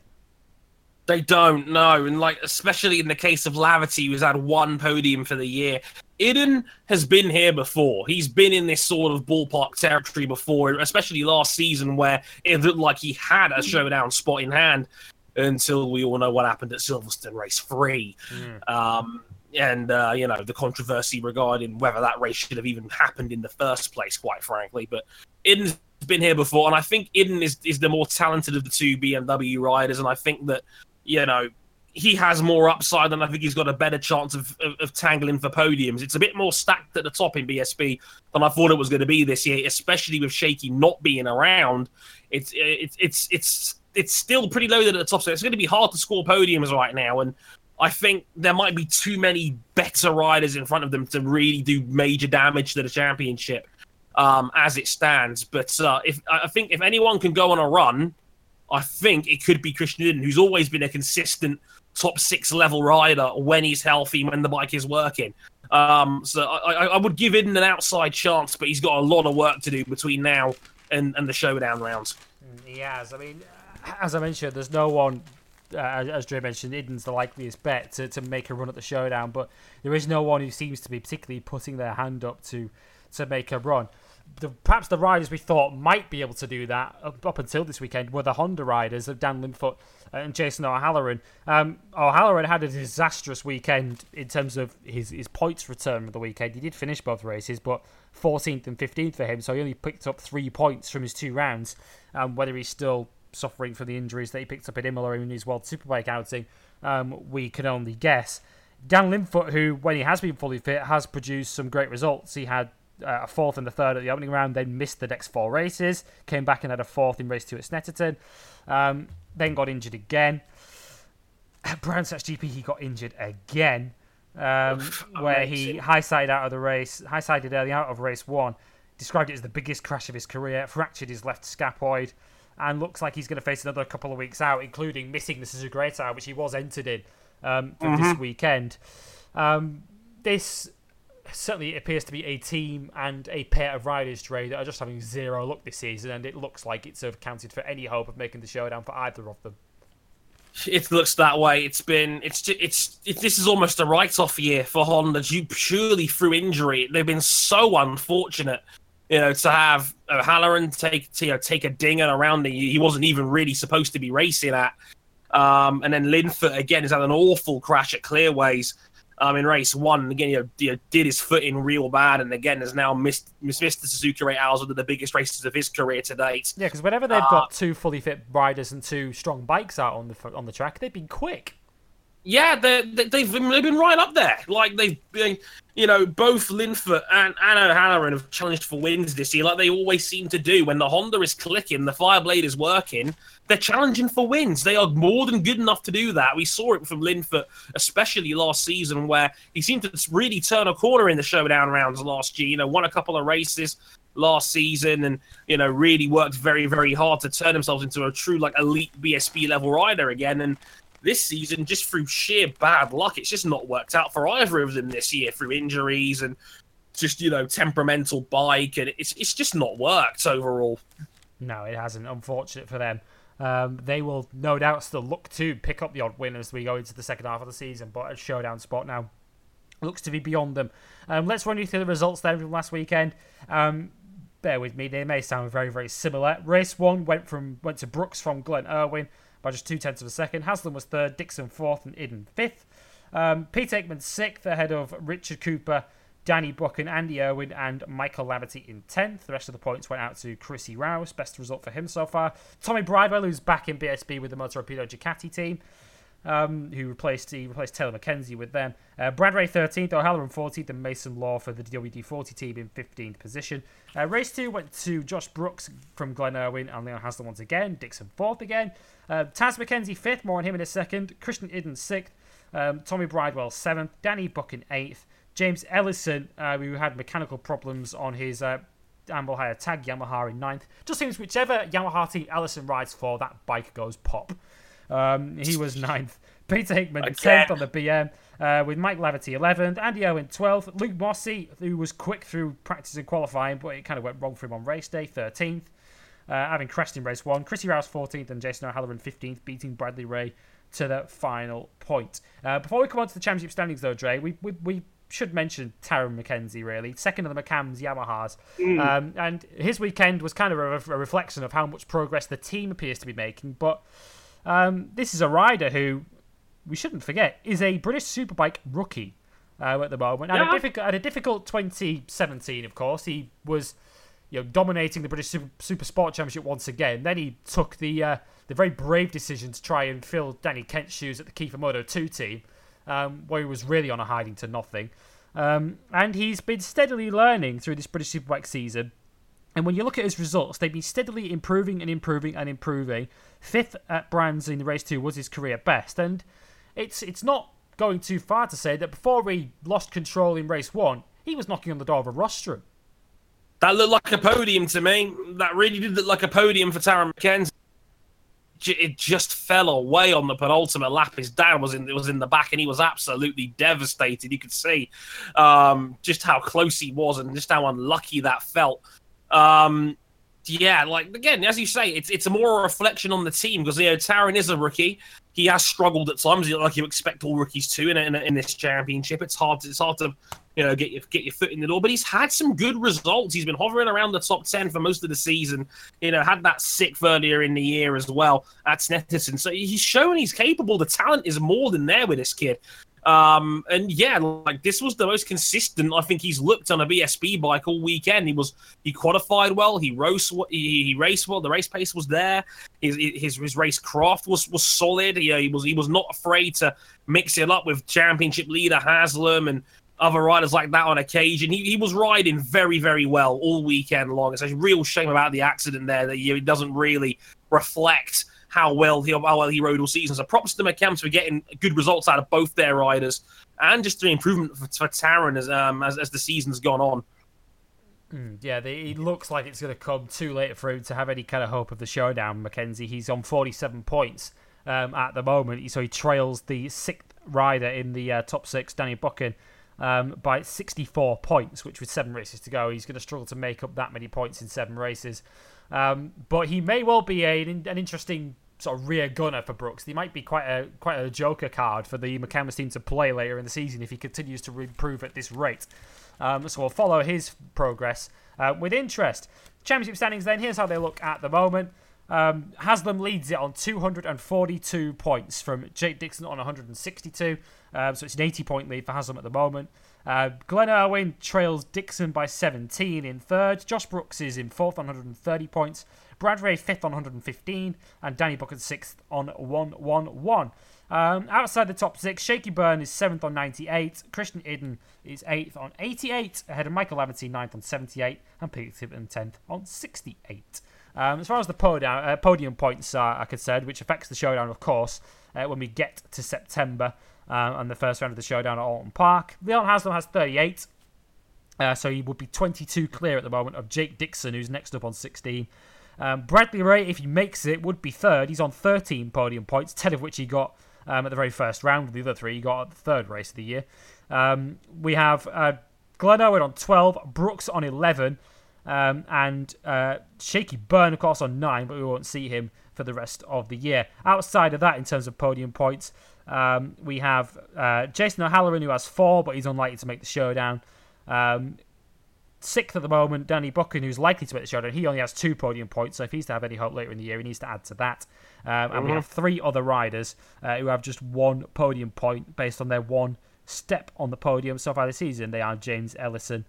They don't know, and like especially in the case of Laverty, who's had one podium for the year. Iddon has been here before. He's been in this sort of ballpark territory before, especially last season where it looked like he had a showdown spot in hand until we all know what happened at Silverstone Race Three. Mm. Um, and uh, you know the controversy regarding whether that race should have even happened in the first place, quite frankly. But Iddon's been here before, and I think Iddon is is the more talented of the two BMW riders, and I think that you know, he has more upside and I think he's got a better chance of, of, of, tangling for podiums. It's a bit more stacked at the top in BSB than I thought it was going to be this year, especially with Shakey not being around. It's it's it's it's it's still pretty loaded at the top, so it's going to be hard to score podiums right now. And I think there might be too many better riders in front of them to really do major damage to the championship um, as it stands. But uh, if I think if anyone can go on a run I think it could be Christian Iddon, who's always been a consistent top six level rider when he's healthy, when the bike is working. Um, so I, I, would give Iddon an outside chance, but he's got a lot of work to do between now and, and the showdown rounds. Mm, he has. I mean, as I mentioned, there's no one, uh, as Dre mentioned, Iddon's the likeliest bet to, to make a run at the showdown, but there is no one who seems to be particularly putting their hand up to to make a run the, perhaps the riders we thought might be able to do that up, up until this weekend were the Honda riders of Dan Linfoot and Jason O'Halloran. Um, O'Halloran had a disastrous weekend in terms of his, his points return for the weekend. He did finish both races, but 14th and 15th for him, so he only picked up three points from his two rounds. Um, whether he's still suffering from the injuries that he picked up at Imola in his World Superbike outing, um, we can only guess. Dan Linfoot, who, when he has been fully fit, has produced some great results. He had uh, a fourth and a third at the opening round, then missed the next four races, came back and had a fourth in race two at Snetterton, um, then got injured again. At Brands GP, he got injured again. um, where he high sided out of the race, high sided early out of race one. Described it as the biggest crash of his career, fractured his left scaphoid, and looks like he's going to face another couple of weeks out, including missing the Suzuka Eight Hour, which he was entered in um, for this weekend. Um, this certainly appears to be a team and a pair of riders, Dre, that are just having zero luck this season, and it looks like it's accounted for any hope of making the showdown for either of them. It looks that way. It's been it's ju- it's it, this is almost a write-off year for Honda, due purely through injury. They've been so unfortunate, you know, to have O'Halloran take to, you know take a dinger around the he wasn't even really supposed to be racing at, um, and then Linfoot again has had an awful crash at Clearways um, in race one. Again, you know, you know, did his foot in real bad, and again has now missed missed the Suzuka Eight Hours, one of the biggest races of his career to date. Yeah, because whenever they've got two fully fit riders and two strong bikes out on the on the track, they've been quick. Yeah, they they've been, they've been right up there. Like they've been, you know, both Linfoot and, and O'Halloran have challenged for wins this year, like they always seem to do. When the Honda is clicking, the Fireblade is working, they're challenging for wins. They are more than good enough to do that. We saw it from Linfoot, especially last season, where he seemed to really turn a corner in the showdown rounds last year. You know, won a couple of races last season and you know really worked very very hard to turn themselves into a true like elite BSB level rider again and this season, just through sheer bad luck, it's just not worked out for either of them this year through injuries and just you know temperamental bike, and it's it's just not worked overall. No, it hasn't. Unfortunate for them. Um, they will no doubt still look to pick up the odd win as we go into the second half of the season, but a showdown spot now looks to be beyond them. Um, let's run you through the results then from last weekend. Um, bear with me; they may sound very, very similar. Race one went from went to Brooks from Glenn Irwin by just two tenths of a second. Haslam was third, Dixon fourth, and Iddon fifth. Um, Pete Hickman sixth, ahead of Richard Cooper, Danny Buchan, Andy Irwin, and Michael Laverty in 10th. The rest of the points went out to Chrissy Rouse. Best result for him so far. Tommy Bridewell, who's back in BSB with the Moto Rapido Ducati team, um, who replaced he replaced Taylor McKenzie with them. Uh, Brad Ray 13th, O'Halloran 14th, and Mason Law for the WD40 team in 15th position. Uh, race 2 went to Josh Brooks from Glenn Irwin and Leon Haslam once again. Dixon 4th again. Uh, Taz McKenzie 5th, more on him in a second. Christian Iddon 6th. Um, Tommy Bridewell 7th. Danny Buchan 8th. James Ellison, uh, who had mechanical problems on his uh, Amble Tag Yamaha in 9th. Just seems whichever Yamaha team Ellison rides for, that bike goes pop. Um, he was ninth. Peter Hickman, Again. 10th on the BM, uh, with Mike Laverty 11th. Andy Irwin, 12th. Luke Mossey, who was quick through practice and qualifying, but it kind of went wrong for him on race day, 13th. Uh, having crashed in race one. Chrissy Rouse 14th and Jason O'Halloran 15th, beating Bradley Ray to the final point. Uh, before we come on to the championship standings, though, Dre, we, we, we should mention Tarran McKenzie, really. Second of the McAMS Yamahas. Um, and his weekend was kind of a, a reflection of how much progress the team appears to be making. But um, this is a rider who, we shouldn't forget, is a British Superbike rookie uh, at the moment. Had, Yeah. a difficult, had a difficult 2017, of course. He was you know, dominating the British Super, Super Sport Championship once again. Then he took the uh, the very brave decision to try and fill Danny Kent's shoes at the Kiefer Moto 2 team, um, where he was really on a hiding to nothing. Um, and he's been steadily learning through this British Superbike season. And when you look at his results, they've been steadily improving and improving and improving. Fifth at Brands in the race two was his career best, and it's it's not going too far to say that before he lost control in race one, he was knocking on the door of a rostrum. That looked like a podium to me. That really did look like a podium for Tarran McKenzie. It just fell away on the penultimate lap. His dad was in was in the back, and he was absolutely devastated. You could see um, just how close he was, and just how unlucky that felt. Um, yeah, like again, as you say, it's it's more a reflection on the team because you know Tarran is a rookie. He has struggled at times, like you expect all rookies to in, in, in this championship. It's hard to, it's hard to you know get your get your foot in the door, but he's had some good results. He's been hovering around the top ten for most of the season. You know, had that sixth earlier in the year as well at Snetterton. So he's shown he's capable. The talent is more than there with this kid. Um, and yeah, like this was the most consistent I think he's looked on a BSB bike all weekend. He was he qualified well, he rose, he, he raced well. The race pace was there. His his, his race craft was was solid. Know, he was he was not afraid to mix it up with championship leader Haslam and other riders like that on occasion. He, he was riding very, very well all weekend long. It's a real shame about the accident there that it doesn't really reflect how well he how well he rode all season. So props to the McKemps for getting good results out of both their riders, and just the improvement for, for Tarran as um as, as the season's gone on. Mm, yeah, the, it looks like it's going to come too late for him to have any kind of hope of the showdown. Mackenzie, he's on 47 points um, at the moment, so he trails the sixth rider in the uh, top six, Danny Buchan, um, by 64 points, which with seven races to go, he's going to struggle to make up that many points in seven races. Um, but he may well be a, an interesting sort of rear gunner for Brooks. He might be quite a quite a joker card for the McCandless team to play later in the season if he continues to improve at this rate. Um, so we'll follow his progress uh, with interest. Championship standings then, here's how they look at the moment. Um, Haslam leads it on 242 points from Jake Dixon on 162. Um, so it's an 80 point lead for Haslam at the moment. Uh, Glenn Irwin trails Dixon by 17 in third. Josh Brooks is in fourth on 130 points. Brad Ray fifth on 115. And Danny Buchan sixth on 111. Um, outside the top six, Shakey Byrne is seventh on 98. Christian Iddon is eighth on 88, ahead of Michael Laverty, ninth on 78, and Peter Tippett tenth on 68. Um, as far as the podium, uh, podium points are, are concerned, which affects the showdown, of course, uh, when we get to September uh, and the first round of the showdown at Oulton Park. Leon Haslam has 38, uh, so he would be 22 clear at the moment of Jake Dixon, who's next up on 16. Um, Bradley Ray, if he makes it, would be third. He's on 13 podium points, 10 of which he got um, at the very first round. The other three he got at the third race of the year. Um, we have uh, Glenn Irwin on 12, Brooks on 11, um, and uh, Shakey Byrne, of course, on 9, but we won't see him for the rest of the year. Outside of that, in terms of podium points, um, we have uh, Jason O'Halloran, who has 4, but he's unlikely to make the showdown. Um, sixth at the moment, Danny Buchan, who's likely to make the showdown. He only has two podium points, so if he's to have any hope later in the year, he needs to add to that. Um, and mm-hmm. we have three other riders uh, who have just one podium point based on their one step on the podium so far this season. They are James Ellison,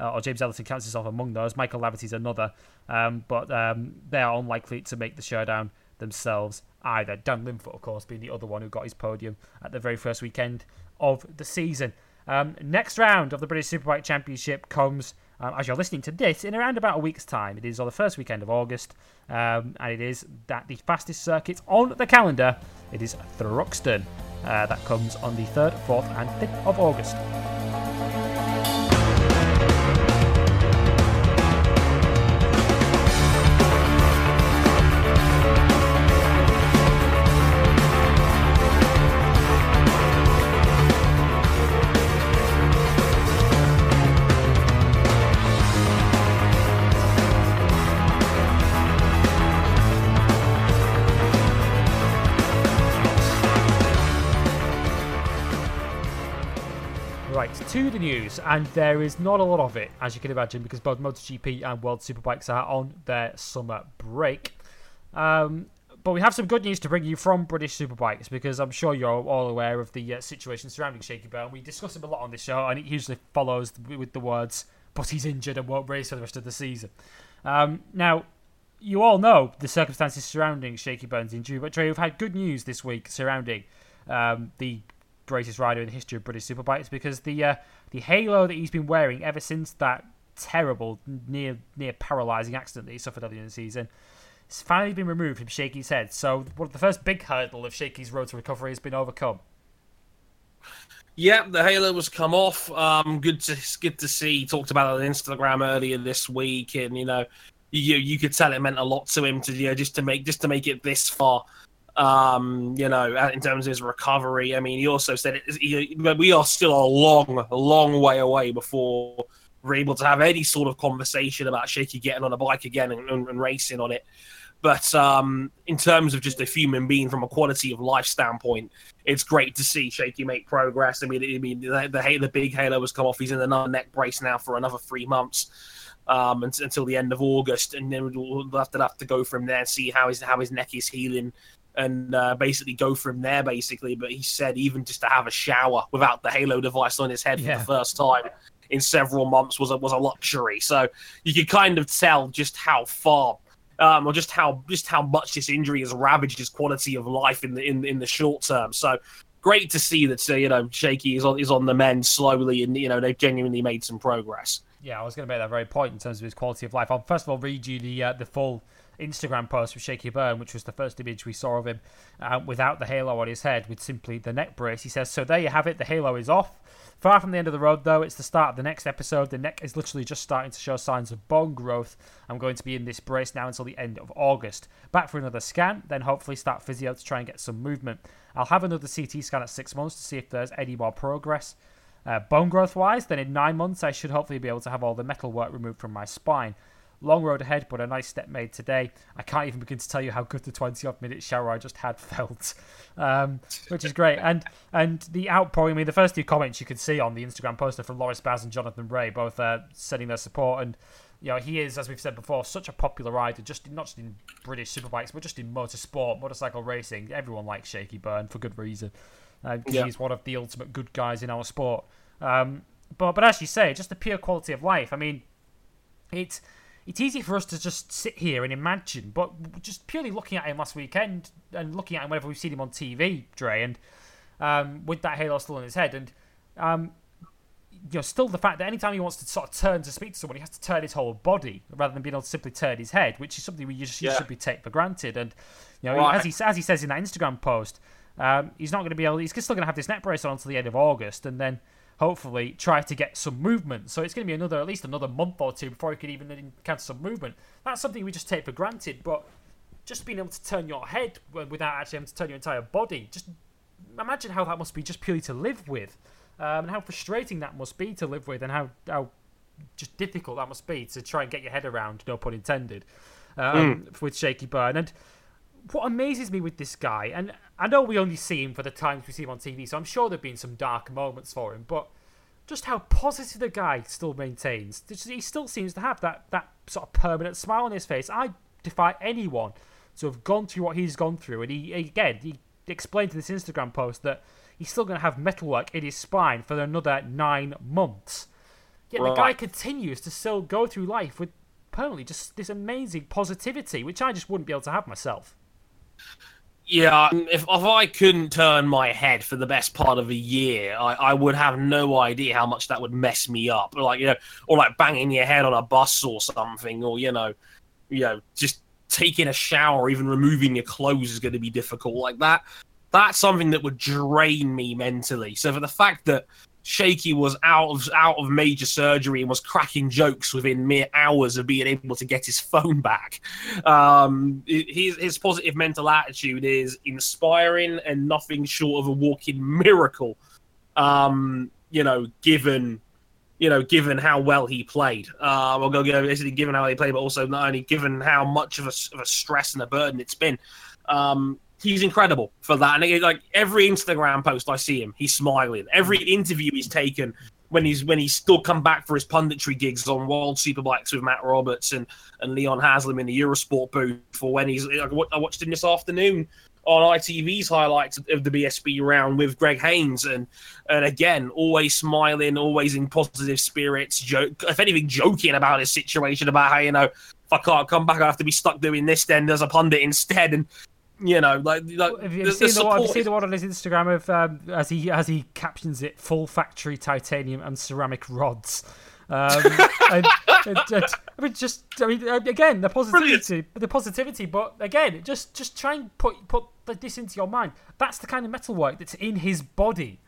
uh, or James Ellison counts himself among those. Michael Laverty's another, um, but um, they are unlikely to make the showdown themselves either. Dan Linfoot, of course, being the other one who got his podium at the very first weekend of the season. Um, next round of the British Superbike Championship comes um, as you're listening to this in around about a week's time. It is on the first weekend of August, um, and it is that the fastest circuit on the calendar. It is Thruxton. Uh, that comes on the 3rd, 4th, and 5th of August. To the news, and there is not a lot of it, as you can imagine, because both MotoGP and World Superbikes are on their summer break. Um, but we have some good news to bring you from British Superbikes because I'm sure you're all aware of the uh, situation surrounding Shakey Byrne. We discuss him a lot on this show, and it usually follows with the words, but he's injured and won't race for the rest of the season. Um, now, you all know the circumstances surrounding Shakey Byrne's injury, but Dre, we've had good news this week surrounding um, the greatest rider in the history of British Superbikes because the uh, the halo that he's been wearing ever since that terrible near near paralyzing accident that he suffered earlier in the season has finally been removed from Shakey's head. So the first big hurdle of Shakey's road to recovery has been overcome. Yeah, the halo was come off. Um, good to good to see. He talked about it on Instagram earlier this week, and you know, you you could tell it meant a lot to him to you know, just to make just to make it this far um, you know, in terms of his recovery. I mean, he also said it, he, we are still a long, long way away before we're able to have any sort of conversation about Shakey getting on a bike again and, and, and racing on it. But um, in terms of just a human being from a quality of life standpoint, it's great to see Shakey make progress. I mean, I mean the, the, the big halo has come off. He's in another neck brace now for another three months um, until the end of August, and then we'll have to have to go from there and see how his how his neck is healing and uh, basically go from there, basically. But he said even just to have a shower without the Halo device on his head yeah. for the first time in several months was a, was a luxury. So you could kind of tell just how far. Um, or just how just how much this injury has ravaged his quality of life in the in, in the short term. So great to see that uh, you know Shakey is on is on the mend slowly, and you know they've genuinely made some progress. Yeah, I was going to make that very point in terms of his quality of life. I'll first of all read you the uh, the full Instagram post with Shakey Byrne, which was the first image we saw of him uh, without the halo on his head, with simply the neck brace. He says, "So there you have it. The halo is off." Far from the end of the road, though, it's the start of the next episode. The neck is literally just starting to show signs of bone growth. I'm going to be in this brace now until the end of August. Back for another scan, then hopefully start physio to try and get some movement. I'll have another CT scan at six months to see if there's any more progress. Uh, bone growth wise, then in nine months, I should hopefully be able to have all the metal work removed from my spine. Long road ahead, but a nice step made today. I can't even begin to tell you how good the 20 odd minute shower I just had felt, um, which is great. And and the outpouring, I mean, the first two comments you could see on the Instagram poster from Loris Baz and Jonathan Rea, both uh, sending their support. And, you know, he is, as we've said before, such a popular rider, just not just in British superbikes, but just in motorsport, motorcycle racing. Everyone likes Shakey Byrne for good reason. Uh, Yeah. He's one of the ultimate good guys in our sport. Um, but but as you say, just the pure quality of life. I mean, it's it's easy for us to just sit here and imagine, but just purely looking at him last weekend and looking at him whenever we've seen him on TV, Dre, and um, with that halo still on his head, and um, you know, still the fact that anytime he wants to sort of turn to speak to someone, he has to turn his whole body rather than being able to simply turn his head, which is something we just Yeah. should be take for granted. And you know, Right. as he as he says in that Instagram post, um, he's not going to be able. He's still going to have this neck brace on until the end of August, and then hopefully try to get some movement. So it's going to be another at least another month or two before he can even encounter some movement. That's something we just take for granted, but just being able to turn your head without actually having to turn your entire body, just imagine how that must be just purely to live with, um, and how frustrating that must be to live with, and how how just difficult that must be to try and get your head around. No pun intended. Um, With Shakey Byrne and what amazes me with this guy, and I know we only see him for the times we see him on TV, so I'm sure there've been some dark moments for him, but just how positive the guy still maintains. He still seems to have that, that sort of permanent smile on his face. I defy anyone to have gone through what he's gone through, and he again he explained to this Instagram post that he's still going to have metalwork in his spine for another nine months. Yet the guy continues to still go through life with permanently just this amazing positivity, which I just wouldn't be able to have myself. Yeah, um, if if I couldn't turn my head for the best part of a year, I, I would have no idea how much that would mess me up. Like you know, or like banging your head on a bus or something, or you know, you know, just taking a shower, even removing your clothes is going to be difficult. Like that, that's something that would drain me mentally. So for the fact that Shakey was out of out of major surgery and was cracking jokes within mere hours of being able to get his phone back. Um, his his positive mental attitude is inspiring and nothing short of a walking miracle. Um, you know, given you know, given how well he played, uh, we'll go go basically given how he played, but also not only given how much of a, of a stress and a burden it's been. Um, he's incredible for that. And it, like every Instagram post I see him, he's smiling. Every interview he's taken when he's when he's still come back for his punditry gigs on World Superbikes with Matt Roberts and, and Leon Haslam in the Eurosport booth, or when he's like, I watched him this afternoon on ITV's highlights of the BSB round with Greg Haynes, and and again, always smiling, always in positive spirits. Joke, if anything, joking about his situation, about how you know if I can't come back, I have to be stuck doing this then as a pundit instead, and you know, like, like Have you've you the seen, the one, have you seen the one on his Instagram of um, as he as he captions it full factory titanium and ceramic rods. Um, and, and, and- I mean, just I mean, uh, again, the positivity, the positivity, but again, just just try and put put this into your mind. That's the kind of metalwork that's in his body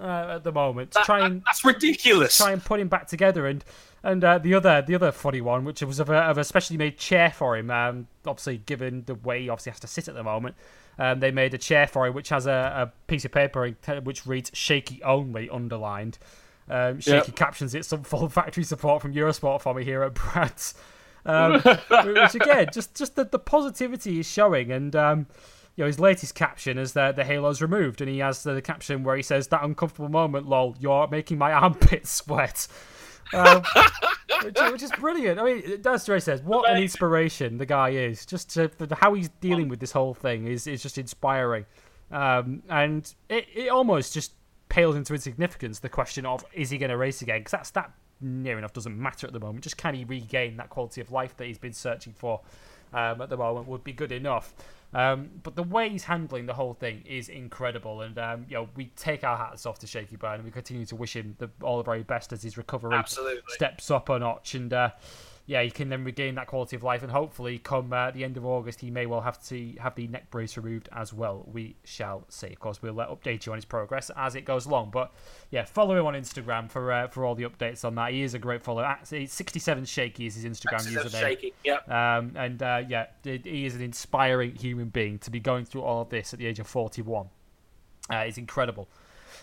uh, at the moment. To try and that's ridiculous. try and put him back together and and uh, the other the other funny one which was of a, of a specially made chair for him um, obviously given the way he obviously has to sit at the moment um, they made a chair for him which has a, a piece of paper which reads shaky only underlined um, shaky Yep. captions it some full factory support from Eurosport for me here at Brad's um, which again just just the, the positivity is showing and um, you know his latest caption is the the halo's removed and he has the, caption where he says that uncomfortable moment lol you're making my armpits sweat um, which, which is brilliant. I mean, as Dre says, what an inspiration the guy is. Just to, how he's dealing with this whole thing is is just inspiring, um, and it, it almost just pales into insignificance. The question of is he going to race again? Because that's that near enough doesn't matter at the moment. Just can he regain that quality of life that he's been searching for um, at the moment would be good enough. Um, but the way he's handling the whole thing is incredible, and um, you know we take our hats off to Shakey Byrne, and we continue to wish him the, all the very best as his recovery Absolutely. steps up a notch. And uh, yeah, he can then regain that quality of life, and hopefully, come uh, the end of August, he may well have to have the neck brace removed as well. We shall see. Of course, we'll uh, update you on his progress as it goes along. But yeah, follow him on Instagram for uh, for all the updates on that. He is a great follower. 67 Shakey is his Instagram username. Shakey, yeah. Um, and uh, yeah, he is an inspiring human being to be going through all of this at the age of 41. Uh, it's incredible.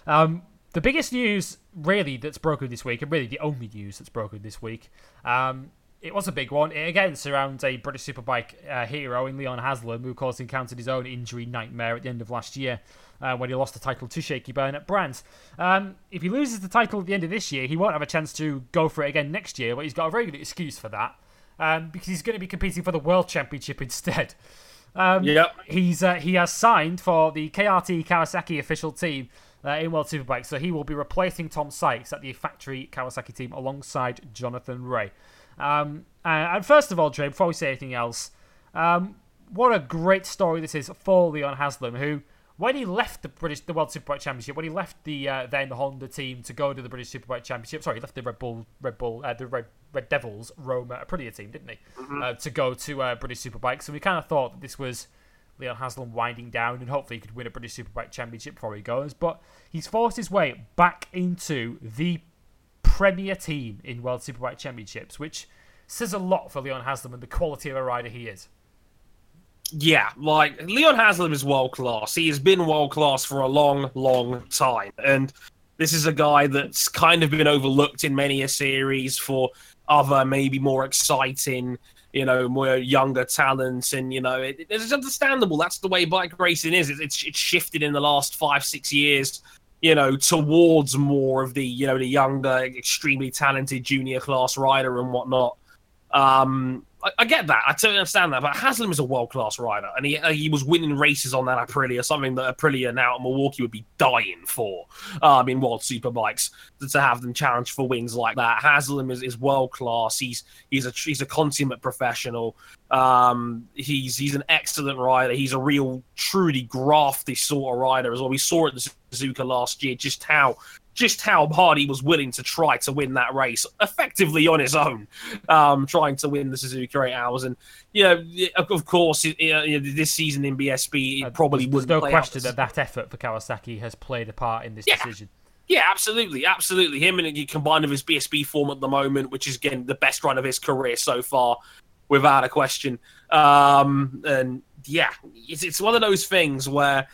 Um, the biggest news, really, that's broken this week, and really the only news that's broken this week, um, it was a big one. It again surrounds a British Superbike uh, hero in Leon Haslam, who of course encountered his own injury nightmare at the end of last year uh, when he lost the title to Shakey Byrne at Brands. Um, if he loses the title at the end of this year, he won't have a chance to go for it again next year, but he's got a very good excuse for that um, because he's going to be competing for the World Championship instead. Um, yep. He's uh, he has signed for the KRT Kawasaki official team uh, in World Superbike, so he will be replacing Tom Sykes at the factory Kawasaki team alongside Jonathan Rea. Um, and first of all, Dre, before we say anything else, um, what a great story this is for Leon Haslam, who, when he left the British, the World Superbike Championship, when he left the uh, then Honda team to go to the British Superbike Championship, sorry, he left the Red Bull, Red Bull, uh, the Red Red Devils Roma a Aprilia team, didn't he? Mm-hmm. Uh, to go to uh, British Superbike. So we kind of thought that this was Leon Haslam winding down, and hopefully he could win a British Superbike Championship before he goes. But he's forced his way back into the premier team in World Superbike Championships, which says a lot for Leon Haslam and the quality of a rider he is. Yeah, like Leon Haslam is world class. He has been world class for a long, long time. And this is a guy that's kind of been overlooked in many a series for other, maybe more exciting, you know, more younger talents. And, you know, it, it's understandable. That's the way bike racing is. It's, it's, it's shifted in the last five, six years you know, towards more of the, you know, the younger, extremely talented junior class rider and whatnot. Um, I, I, get that. I totally understand that. But Haslam is a world class rider, and he uh, he was winning races on that Aprilia, something that Aprilia now at Milwaukee would be dying for. Um, in World Superbikes to, to have them challenge for wins like that. Haslam is, is world class. He's he's a he's a consummate professional. Um, he's he's an excellent rider. He's a real, truly grafty sort of rider as well. We saw at the Suzuka last year just how just how hard he was willing to try to win that race effectively on his own, um, trying to win the Suzuka 8 hours. And, you know, of course, this season in BSB, it probably There's wouldn't no question that that effort for Kawasaki has played a part in this yeah. decision. Yeah, absolutely, absolutely. Him and he combined with his BSB form at the moment, which is again the best run of his career so far, without a question. Um, and yeah, it's, it's one of those things where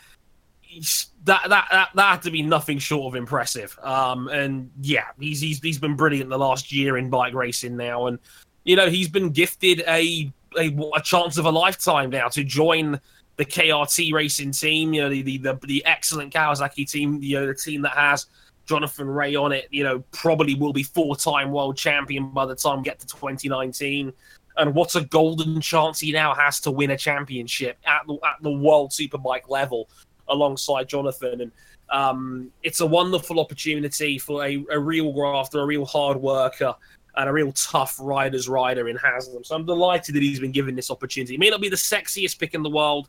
that, that that that had to be nothing short of impressive. Um, and yeah, he's he's he's been brilliant the last year in bike racing now, and you know he's been gifted a a, a chance of a lifetime now to join the KRT racing team. You know the the, the, the excellent Kawasaki team. You know the team that has Jonathan Rea on it. You know probably will be four time world champion by the time we get to 2019 and what a golden chance he now has to win a championship at the, at the world superbike level alongside Jonathan. And um, it's a wonderful opportunity for a, a real grafter, a real hard worker, and a real tough rider's rider in Haslam. So I'm delighted that he's been given this opportunity. It may not be the sexiest pick in the world,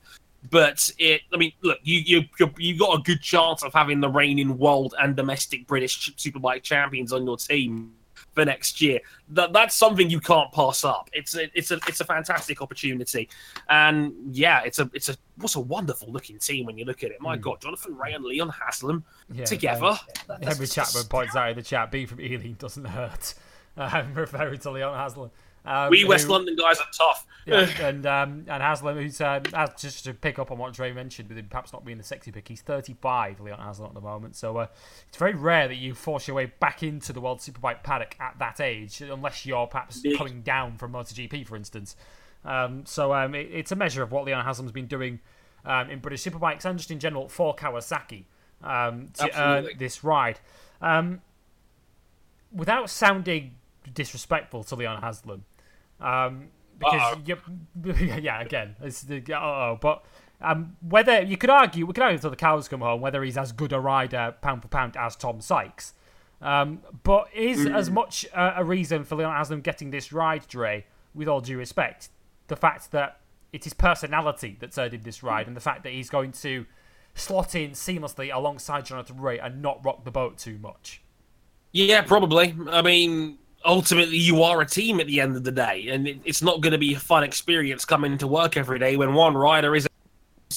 but it. I mean, look, you you you got a good chance of having the reigning world and domestic British Superbike champions on your team for next year. That that's something you can't pass up. It's a it's a it's a fantastic opportunity, and yeah, it's a it's a what's a wonderful looking team when you look at it. My mm. God, Jonathan Rea and Leon Haslam yeah, together. Henry Chapman points out in the chat, B from Ealing doesn't hurt. Um, referring to Leon Haslam. Um, we West who, London guys are tough. Yeah, and um, and Haslam, who's um, just to pick up on what Dre mentioned, with him perhaps not being the sexy pick, he's 35, Leon Haslam at the moment. So uh, it's very rare that you force your way back into the World Superbike paddock at that age, unless you're perhaps Big. coming down from MotoGP, for instance. Um, so um, it, it's a measure of what Leon Haslam's been doing um, in British Superbikes and just in general for Kawasaki um, to earn this ride. Um, without sounding disrespectful to Leon Haslam, um, because yeah, again, it's the oh, but um, whether you could argue, we could argue until the cows come home whether he's as good a rider pound for pound as Tom Sykes. Um, but is mm. as much uh, a reason for Leon Haslam getting this ride, Dre, with all due respect, the fact that it is personality that's earned him this ride, and the fact that he's going to slot in seamlessly alongside Jonathan Rea and not rock the boat too much. Yeah, probably. I mean, ultimately you are a team at the end of the day, and it, it's not going to be a fun experience coming to work every day when one rider is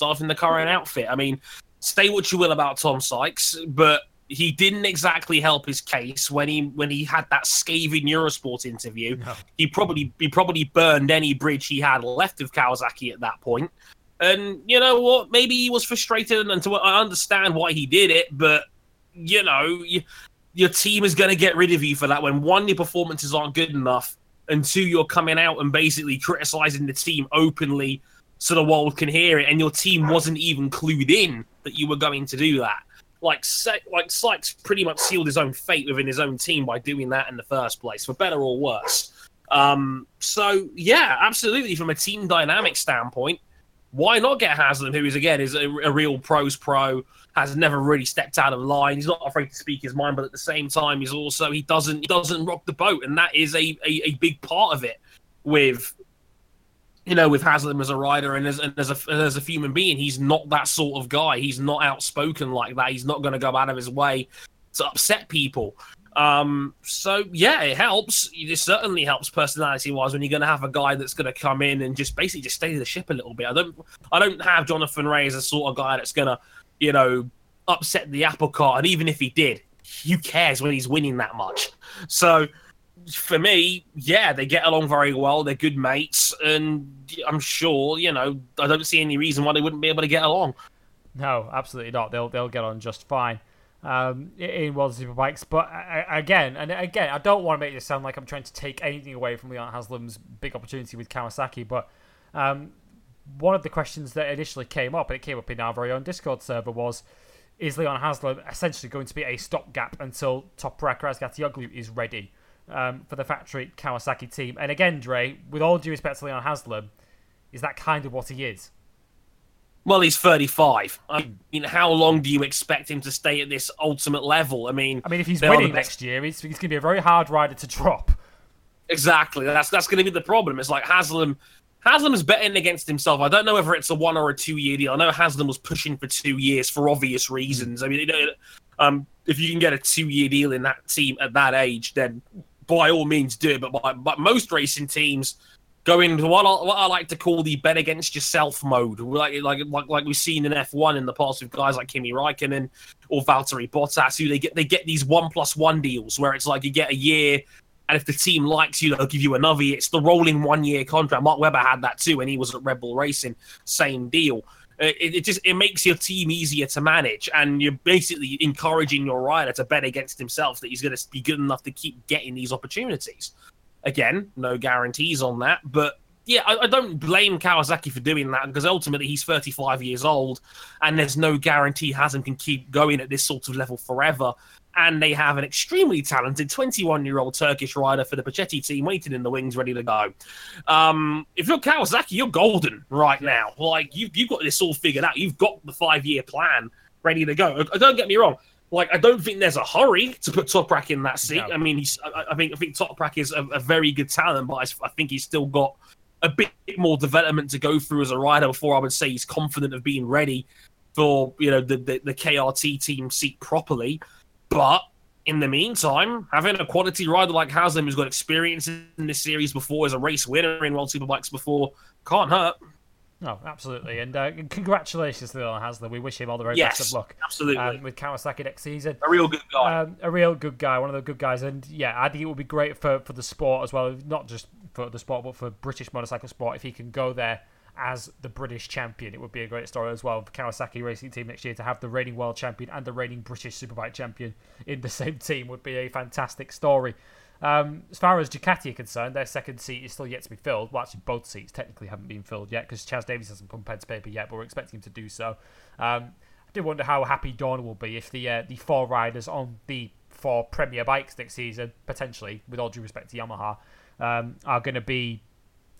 off in the current outfit. I mean, say what you will about Tom Sykes, but he didn't exactly help his case when he when he had that scathing Eurosport interview. No. He probably he probably burned any bridge he had left of Kawasaki at that point. And you know what? Maybe he was frustrated, and to, I understand why he did it. But you know, you, your team is going to get rid of you for that. When one, your performances aren't good enough, and two, you're coming out and basically criticizing the team openly, so the world can hear it. And your team wasn't even clued in that you were going to do that. Like, like Sykes pretty much sealed his own fate within his own team by doing that in the first place, for better or worse. Um, so yeah, absolutely. From a team dynamic standpoint, why not get Haslam, who is again is a, a real pros pro, has never really stepped out of line. He's not afraid to speak his mind, but at the same time, he's also he doesn't he doesn't rock the boat, and that is a a, a big part of it. With you know, with Haslam as a rider and as and as a as a human being, he's not that sort of guy. He's not outspoken like that. He's not going to go out of his way to upset people. Um, so yeah, it helps. It certainly helps personality wise when you're going to have a guy that's going to come in and just basically just steady the ship a little bit. I don't, I don't have Jonathan Rea as a sort of guy that's going to, you know, upset the apple cart. And even if he did, who cares when he's winning that much? So for me, yeah, they get along very well. They're good mates, and I'm sure, you know, I don't see any reason why they wouldn't be able to get along. No, absolutely not. They'll they'll get on just fine um, in World Superbikes. But I, again, and again, I don't want to make this sound like I'm trying to take anything away from Leon Haslam's big opportunity with Kawasaki. But um, one of the questions that initially came up, and it came up in our very own Discord server, was: Is Leon Haslam essentially going to be a stopgap until Toprak Razgatlioglu is ready um, for the factory Kawasaki team? And again, Dre, with all due respect to Leon Haslam, is that kind of what he is? Well, he's 35. I mean, how long do you expect him to stay at this ultimate level? I mean, I mean, if he's winning next year, he's, he's going to be a very hard rider to drop. Exactly. That's that's going to be the problem. It's like Haslam. Haslam is betting against himself. I don't know whether it's a one or a two year deal. I know Haslam was pushing for two years for obvious reasons. I mean, um, if you can get a two year deal in that team at that age, then by all means do it. But by, but most racing teams go into what I, what I like to call the bet against yourself mode, like like like, like we've seen in F one in the past with guys like Kimi Raikkonen or Valtteri Bottas, who they get they get these one plus one deals where it's like you get a year and if the team likes you, they'll give you another year. It's the rolling one year contract. Mark Webber had that too when he was at Red Bull Racing. Same deal. Uh, It, it just it makes your team easier to manage, and you're basically encouraging your rider to bet against himself that he's going to be good enough to keep getting these opportunities. Again, no guarantees on that, but yeah, I, I don't blame Kawasaki for doing that because ultimately he's 35 years old, and there's no guarantee Haslam can keep going at this sort of level forever and they have an extremely talented 21 year old Turkish rider for the Puccetti team waiting in the wings, ready to go. Um, if you're Kawasaki, you're golden right now. Like you've you've got this all figured out. You've got the five year plan ready to go. Uh, Don't get me wrong. Like I don't think there's a hurry to put Toprak in that seat. No. I mean, he's. I, I think I think Toprak is a, a very good talent, but I think he's still got a bit more development to go through as a rider before I would say he's confident of being ready for you know the the, the KRT team seat properly. But in the meantime, having a quality rider like Haslam who's got experience in this series before, as a race winner in World Superbikes before, can't hurt. No, absolutely. And uh, congratulations to Leon Haslam. We wish him all the very Yes, best of luck absolutely. um, with Kawasaki next season. A real good guy. Um, a real good guy, one of the good guys, and yeah, I think it would be great for, for the sport as well, not just for the sport, but for British motorcycle sport. If he can go there as the British champion, it would be a great story as well for Kawasaki Racing Team next year to have the reigning world champion and the reigning British Superbike champion in the same team would be a fantastic story. Um, as far as Ducati are concerned, their second seat is still yet to be filled. Well, actually, both seats technically haven't been filled yet because Chaz Davies hasn't come pen to paper yet, but we're expecting him to do so. Um, I do wonder how happy Dorna will be if the uh, the four riders on the four Premier bikes next season, potentially, with all due respect to Yamaha, um, are going to be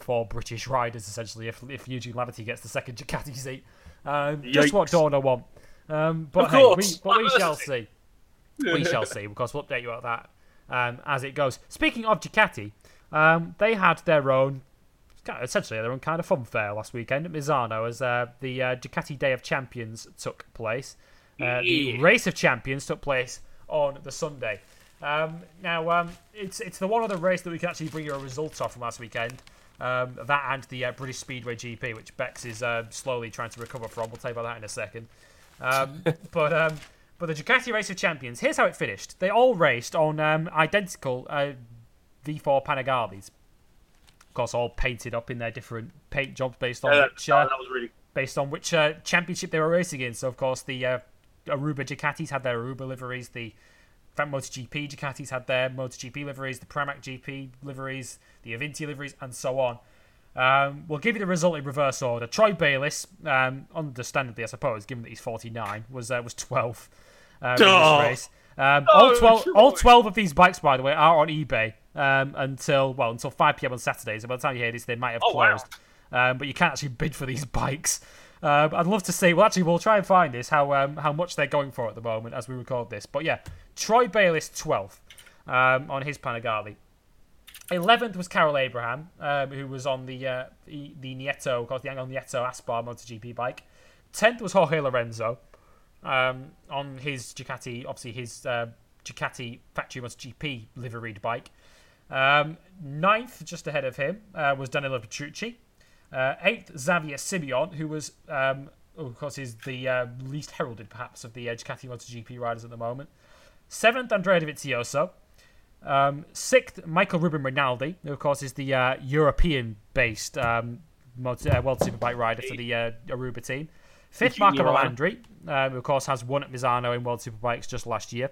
four British riders essentially. If if Eugene Laverty gets the second Ducati seat, um, just what will want. Um, but hey, we, but we shall see we shall see. Of course, we'll update you about that um, as it goes. Speaking of Ducati, um, they had their own, essentially their own kind of fun fair last weekend at Misano as uh, the uh, Ducati Day of Champions took place. Uh, the Race of Champions took place on the Sunday. Um, now, um, it's it's the one other race that we can actually bring you a result off from last weekend. Um, that and the uh, British Speedway GP, which Bex is uh, slowly trying to recover from. We'll tell you about that in a second. Um, but um, but the Ducati Race of Champions, here's how it finished. They all raced on um, identical uh, V4 Panigales. Of course, all painted up in their different paint jobs based on Yeah, which that, uh, that really based on which uh, championship they were racing in. So, of course, the uh, Aruba Ducatis had their Aruba liveries. The Fat MotoGP Ducatis had their MotoGP liveries. The Pramac GP liveries. The Avinti liveries, and so on. Um, we'll give you the result in reverse order. Troy Bayliss, um, understandably, I suppose, given that he's 49, was uh, was 12th um, in Oh. this race. Um, Oh, all 12, Troy. all 12 of these bikes, by the way, are on eBay um, until well until 5 p.m. on Saturdays. So by the time you hear this, they might have Oh, wow. closed. Um, but you can't actually bid for these bikes. Um, I'd love to see. Well, actually, we'll try and find this how um, how much they're going for at the moment as we record this. But yeah, Troy Bayliss 12th um, on his Panigale. 11th was Karel Abraham, um, who was on the uh, the, Nieto, of course, the Angel Nieto Aspar MotoGP bike. 10th was Jorge Lorenzo um, on his Ducati, obviously his uh, Ducati Factory MotoGP liveried bike. Um, ninth, just ahead of him, uh, was Danilo Petrucci. Uh, eighth, Xavier Simeon, who was, um, oh, of course, is the uh, least heralded, perhaps, of the uh, Ducati MotoGP riders at the moment. Seventh, Andrea Dovizioso. Um, sixth, Michael Ruben Rinaldi, who, of course, is the uh, European-based um, motor, uh, World Superbike rider for the uh, Aruba team. Fifth, Marco. Melandri, um, who, of course, has won at Misano in World Superbikes just last year.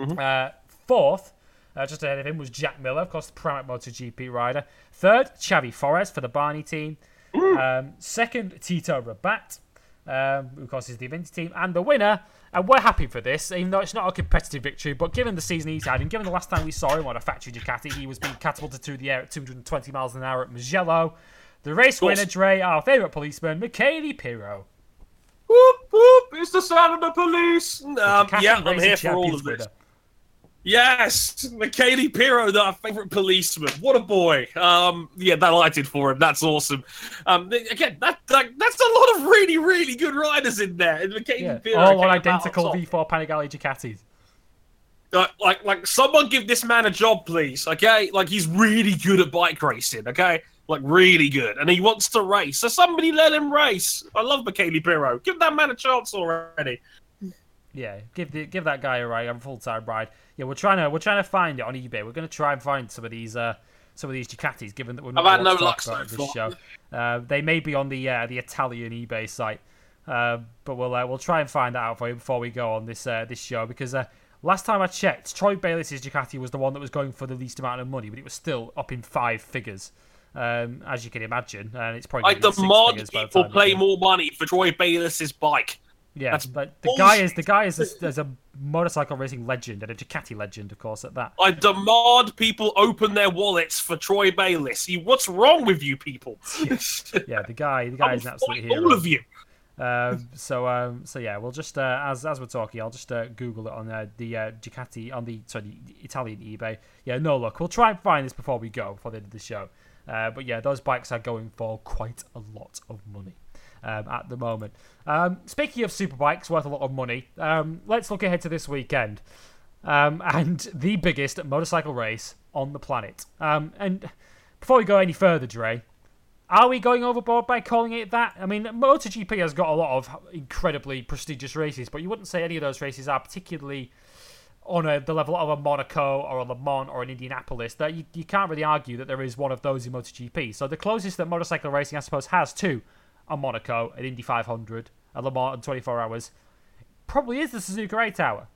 Mm-hmm. Uh, fourth, uh, just ahead of him, was Jack Miller, of course, the Pramac MotoGP rider. Third, Xavi Fores for the Barni team. Um, second, Tito Rabat, um, who, of course, is the Avinti team. And the winner, and we're happy for this, even though it's not a competitive victory, but given the season he's had, and given the last time we saw him on a factory Ducati, he was being catapulted through the air at 220 miles an hour at Mugello. The race winner, Dre, our favourite policeman, Michele Pirro. Whoop, whoop, it's the sound of the police. Um, yeah, I'm here for all of this. winner. Yes, Michele Pirro, our favourite policeman. What a boy. Um, yeah, delighted for him. That's awesome. Um, again, that, that that's a lot of really, really good riders in there. And Michele Yeah, Pirro all on identical top. V4 Panigale Ducatis. Like, like, like, someone give this man a job, please. Okay, like he's really good at bike racing. Okay, like really good, and he wants to race. So somebody let him race. I love Michele Pirro. Give that man a chance already. Yeah, give the, give that guy a ride, I'm a full time ride. Yeah, we're trying to we're trying to find it on eBay. We're going to try and find some of these uh some of these Ducatis, given that we're not had no to luck so this show. Uh, they may be on the uh, the Italian eBay site, uh, but we'll uh, we'll try and find that out for you before we go on this uh, this show because. Uh, Last time I checked, Troy Bayliss's Ducati was the one that was going for the least amount of money, but it was still up in five figures, um, as you can imagine. And it's probably I gonna be six demand figures by the people time pay more money for Troy Bayliss's bike. Yeah, That's but the guy is the guy is a, is a motorcycle racing legend and a Ducati legend, of course. At that, I demand people open their wallets for Troy Bayliss. You, what's wrong with you people? yeah, the guy, the guy is an absolute hero. all of you. Um, so, um, so yeah, we'll just uh, as as we're talking, I'll just uh, Google it on uh, the uh, Ducati on the sorry the Italian eBay. Yeah, no look, we'll try and find this before we go before the end of the show. Uh, but yeah, those bikes are going for quite a lot of money. Um, at the moment. Um, speaking of superbikes worth a lot of money, um, let's look ahead to this weekend um, and the biggest motorcycle race on the planet. Um, and before we go any further, Dre, are we going overboard by calling it that? I mean, MotoGP has got a lot of incredibly prestigious races, but you wouldn't say any of those races are particularly on a, the level of a Monaco or a Le Mans or an Indianapolis. That you, you can't really argue that there is one of those in MotoGP. So the closest that motorcycle racing, I suppose, has to a Monaco, an Indy 500, a Le Mans in 24 hours, probably is the Suzuka 8 Hour.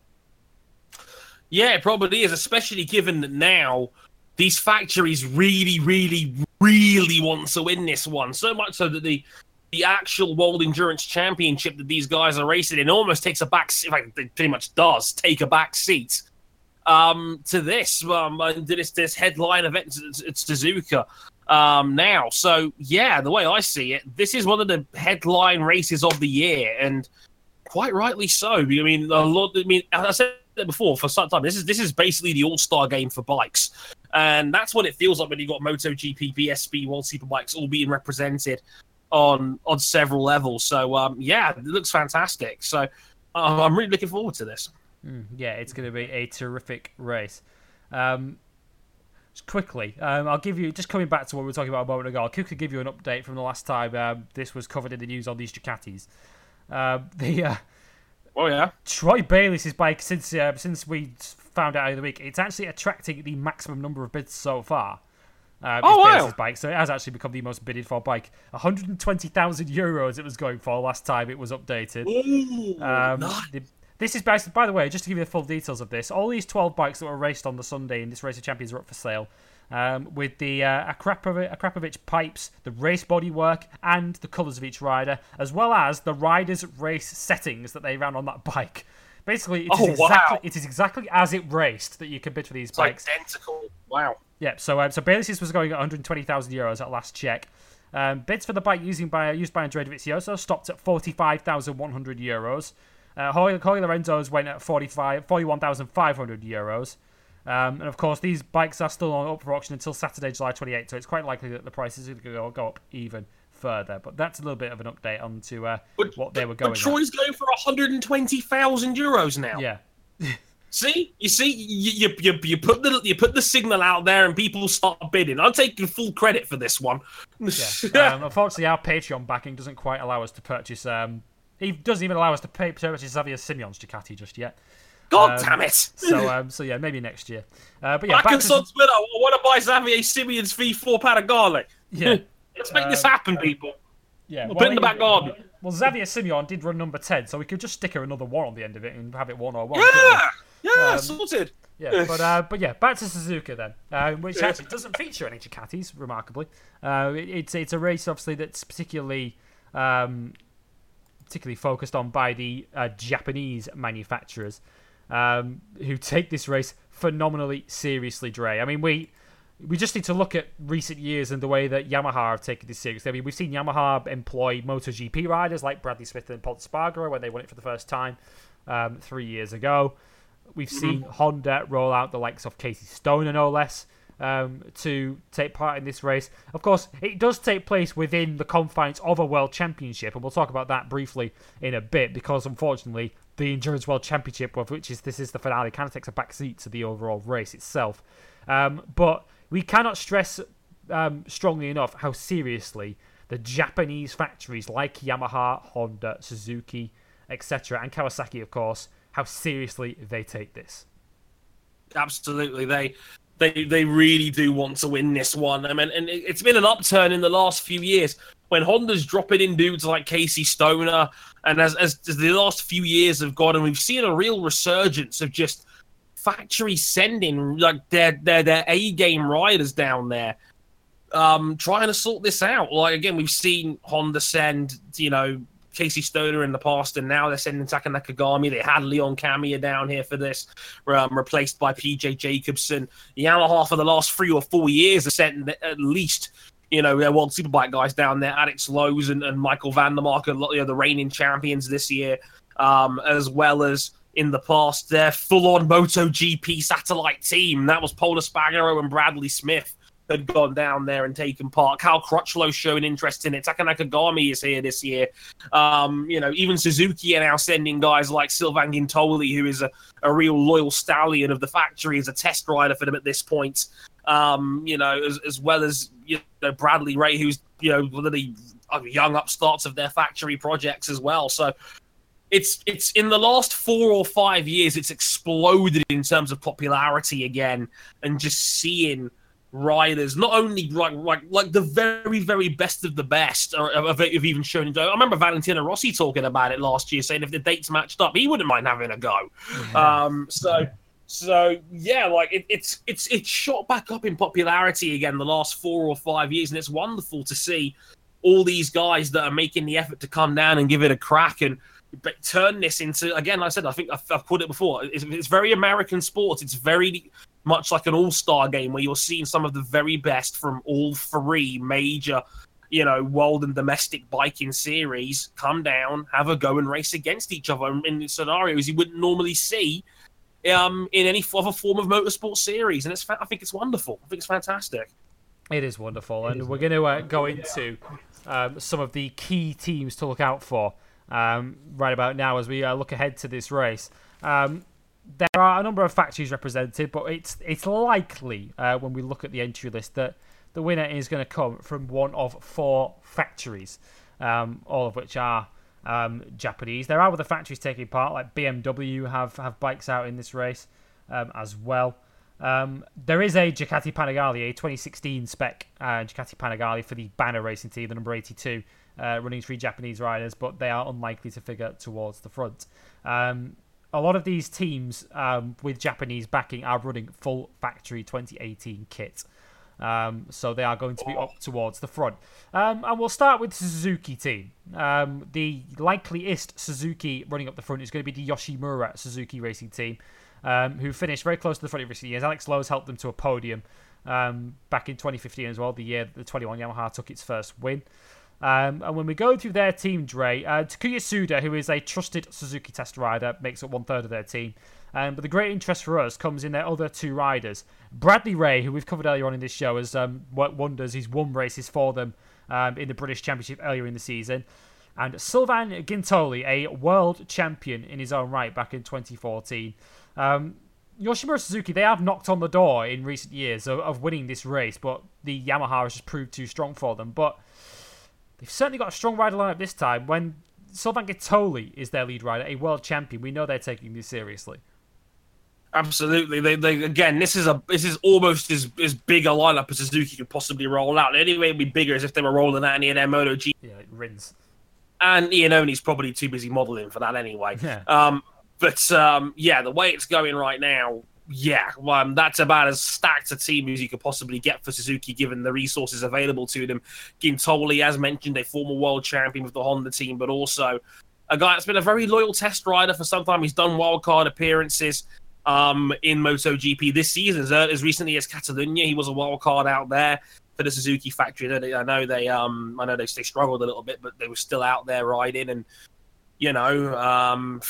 Yeah, it probably is, especially given that now these factories really, really, really want to win this one. So much so that the the actual World Endurance Championship that these guys are racing in almost takes a back. Fact, it pretty much does take a back seat um, to this. Um, and this this headline event. It's Suzuka um, now. So yeah, the way I see it, this is one of the headline races of the year, and quite rightly so. I mean, a lot. I mean, I said it before for some time. This is this is basically the All Star game for bikes, and that's what it feels like when you've got MotoGP, BSB, World Superbikes all being represented on on several levels. So um, yeah, it looks fantastic. So uh, I'm really looking forward to this. Mm, yeah, it's going to be a terrific race. Um, quickly, um, I'll give you just coming back to what we were talking about a moment ago. I'll quickly give you an update from the last time um, this was covered in the news on these Ducatis. Uh, the uh, Oh yeah. Troy Bayliss' bike since uh, since we found out the week, it's actually attracting the maximum number of bids so far. Uh, Oh, wow. Bayliss' bike, so it has actually become the most bidded for bike. 120,000 euros it was going for last time it was updated. Ooh, Um, nice. the- this is based, by the way, just to give you the full details of this. All these 12 bikes that were raced on the Sunday in this Race of Champions are up for sale. Um, with the uh, Akrapovic, Akrapovic pipes, the race bodywork, and the colours of each rider, as well as the riders' race settings that they ran on that bike. Basically, it is, Oh, exactly, wow. it is exactly as it raced that you can bid for these It's bikes. identical. Wow. Yeah, so um, so Bayliss was going at 120,000 euros at last check. Um, bids for the bike using by used by Andrea Dovizioso stopped at 45,100 euros. Uh, Jorge, Jorge Lorenzo's went at 45 41,500 euros. Um, and of course, these bikes are still on up for auction until Saturday, July 28th, so it's quite likely that the prices are going to go, up even further. But that's a little bit of an update on to uh, But, what they were but going at. Troy's going for 120,000 euros now. Yeah. See, you see, you, you you you put the you put the signal out there, and people start bidding. I'm taking full credit for this one. Yeah. Um, unfortunately, our Patreon backing doesn't quite allow us to purchase. Um, he doesn't even allow us to pay, purchase Xavier Simeon's Ducati just yet. God um, damn it! So, um, so yeah, maybe next year. Uh, but yeah, Back back and to, Twitter, I want to buy Xavier Simeon's V4 Panigale. yeah, Let's make this Um, happen, people. yeah. We'll put in the back garden. Well, Xavier Simeon did run number ten, so we could just sticker another one on the end of it and have it one or one. Yeah, yeah, Um, sorted. Yeah, but uh, but yeah, back to Suzuka then, uh, which actually doesn't feature any Ducatis, remarkably. Uh, it- it's it's a race obviously that's particularly um, particularly focused on by the uh, Japanese manufacturers um, who take this race phenomenally seriously. Dre, I mean we. We just need to look at recent years and the way that Yamaha have taken this seriously. I mean, we've seen Yamaha employ MotoGP riders like Bradley Smith and Pol Espargaro when they won it for the first time um, three years ago. We've seen Honda roll out the likes of Casey Stoner, no less, um, to take part in this race. Of course, it does take place within the confines of a World Championship, and we'll talk about that briefly in a bit because, unfortunately, the Endurance World Championship, of which is this is the finale, kind of takes a back seat to the overall race itself. Um, but we cannot stress um, strongly enough how seriously the Japanese factories like Yamaha, Honda, Suzuki, etc., and Kawasaki, of course, how seriously they take this. Absolutely, they they they really do want to win this one. I mean, and it- it's been an upturn in the last few years when Honda's dropping in dudes like Casey Stoner, and as as, as the last few years have gone, and we've seen a real resurgence of just factory sending like their their their A game riders down there. Um, trying to sort this out. Like again, we've seen Honda send, you know, Casey Stoner in the past, and now they're sending Taka Nakagami. They had Leon Camier down here for this, um, replaced by PJ Jacobsen. Yamaha for the last three or four years have sent at least, you know, their World Superbike guys down there, Alex Lowes and, and Michael van der Mark, and you know, the reigning champions this year, um, as well as in the past their full-on MotoGP satellite team. That was Pol Espargaro and Bradley Smith had gone down there and taken part. Cal Crutchlow showing interest in it. Taka Nakagami is here this year. Um, you know, even Suzuki are now sending guys like Sylvain Guintoli, who is a, a real loyal stallion of the factory, as a test rider for them at this point. Um, you know, as, as well as you know Bradley Ray, who's you know one of the uh, young upstarts of their factory projects as well. So it's it's in the last four or five years, it's exploded in terms of popularity again, and just seeing riders not only like like like the very very best of the best or have, have even shown. I remember Valentino Rossi talking about it last year, saying if the dates matched up, he wouldn't mind having a go. Um, so. So yeah, like it, it's it's it's shot back up in popularity again the last four or five years, and it's wonderful to see all these guys that are making the effort to come down and give it a crack and but turn this into again. Like I said, I think I've, I've put it before. It's, it's very American sports. It's very much like an all-star game where you're seeing some of the very best from all three major, you know, world and domestic biking series come down, have a go, and race against each other in scenarios you wouldn't normally see um, in any other form of motorsport series. And it's fa- I think it's wonderful. I think it's fantastic. It is wonderful, and we're going to uh, go into um, some of the key teams to look out for um, right about now as we uh, look ahead to this race. Um, there are a number of factories represented, but it's it's likely uh, when we look at the entry list that the winner is going to come from one of four factories, um, all of which are um, Japanese. There are other factories taking part, like BMW have have bikes out in this race um, as well. Um, there is a Ducati Panigale, a 2016 spec uh, Ducati Panigale for the banner racing team, the number 82, uh, running three Japanese riders, but they are unlikely to figure towards the front. Um, a lot of these teams um, with Japanese backing are running full factory 2018 kit. Um, so they are going to be up towards the front. Um, and we'll start with Suzuki team. Um, the likeliest Suzuki running up the front is going to be the Yoshimura Suzuki Racing team, um, who finished very close to the front in recent years. Alex Lowes helped them to a podium um, back in 2015 as well, the year the 21 Yamaha took its first win. Um, and when we go through their team, Dre, uh, Takuya Tsuda, who is a trusted Suzuki test rider, makes up one third of their team. Um, but the great interest for us comes in their other two riders. Bradley Ray, who we've covered earlier on in this show, has um, wonders. He's won races for them um, in the British Championship earlier in the season. And Sylvain Guintoli, a world champion in his own right back in 2014. Um, Yoshimura Suzuki, they have knocked on the door in recent years of, of winning this race, but the Yamaha has just proved too strong for them. But They've certainly got a strong rider lineup this time. When Sylvain Guintoli is their lead rider, a world champion, we know they're taking this seriously. Absolutely. They, they again, this is a this is almost as as big a lineup as Suzuki could possibly roll out. The only way it'd be bigger is if they were rolling out any of their Moto G. Yeah, like Rins. And Iannone's probably too busy modelling for that anyway. Yeah. Um, but um, yeah, the way it's going right now, yeah, um, that's about as stacked a team as you could possibly get for Suzuki, given the resources available to them. Guintoli, as mentioned, a former world champion with the Honda team, but also a guy that's been a very loyal test rider for some time. He's done wildcard appearances um, in MotoGP this season, as, as recently as Catalunya. He was a wildcard out there for the Suzuki factory. I know they, um, I know they, they struggled a little bit, but they were still out there riding, and you know. Um,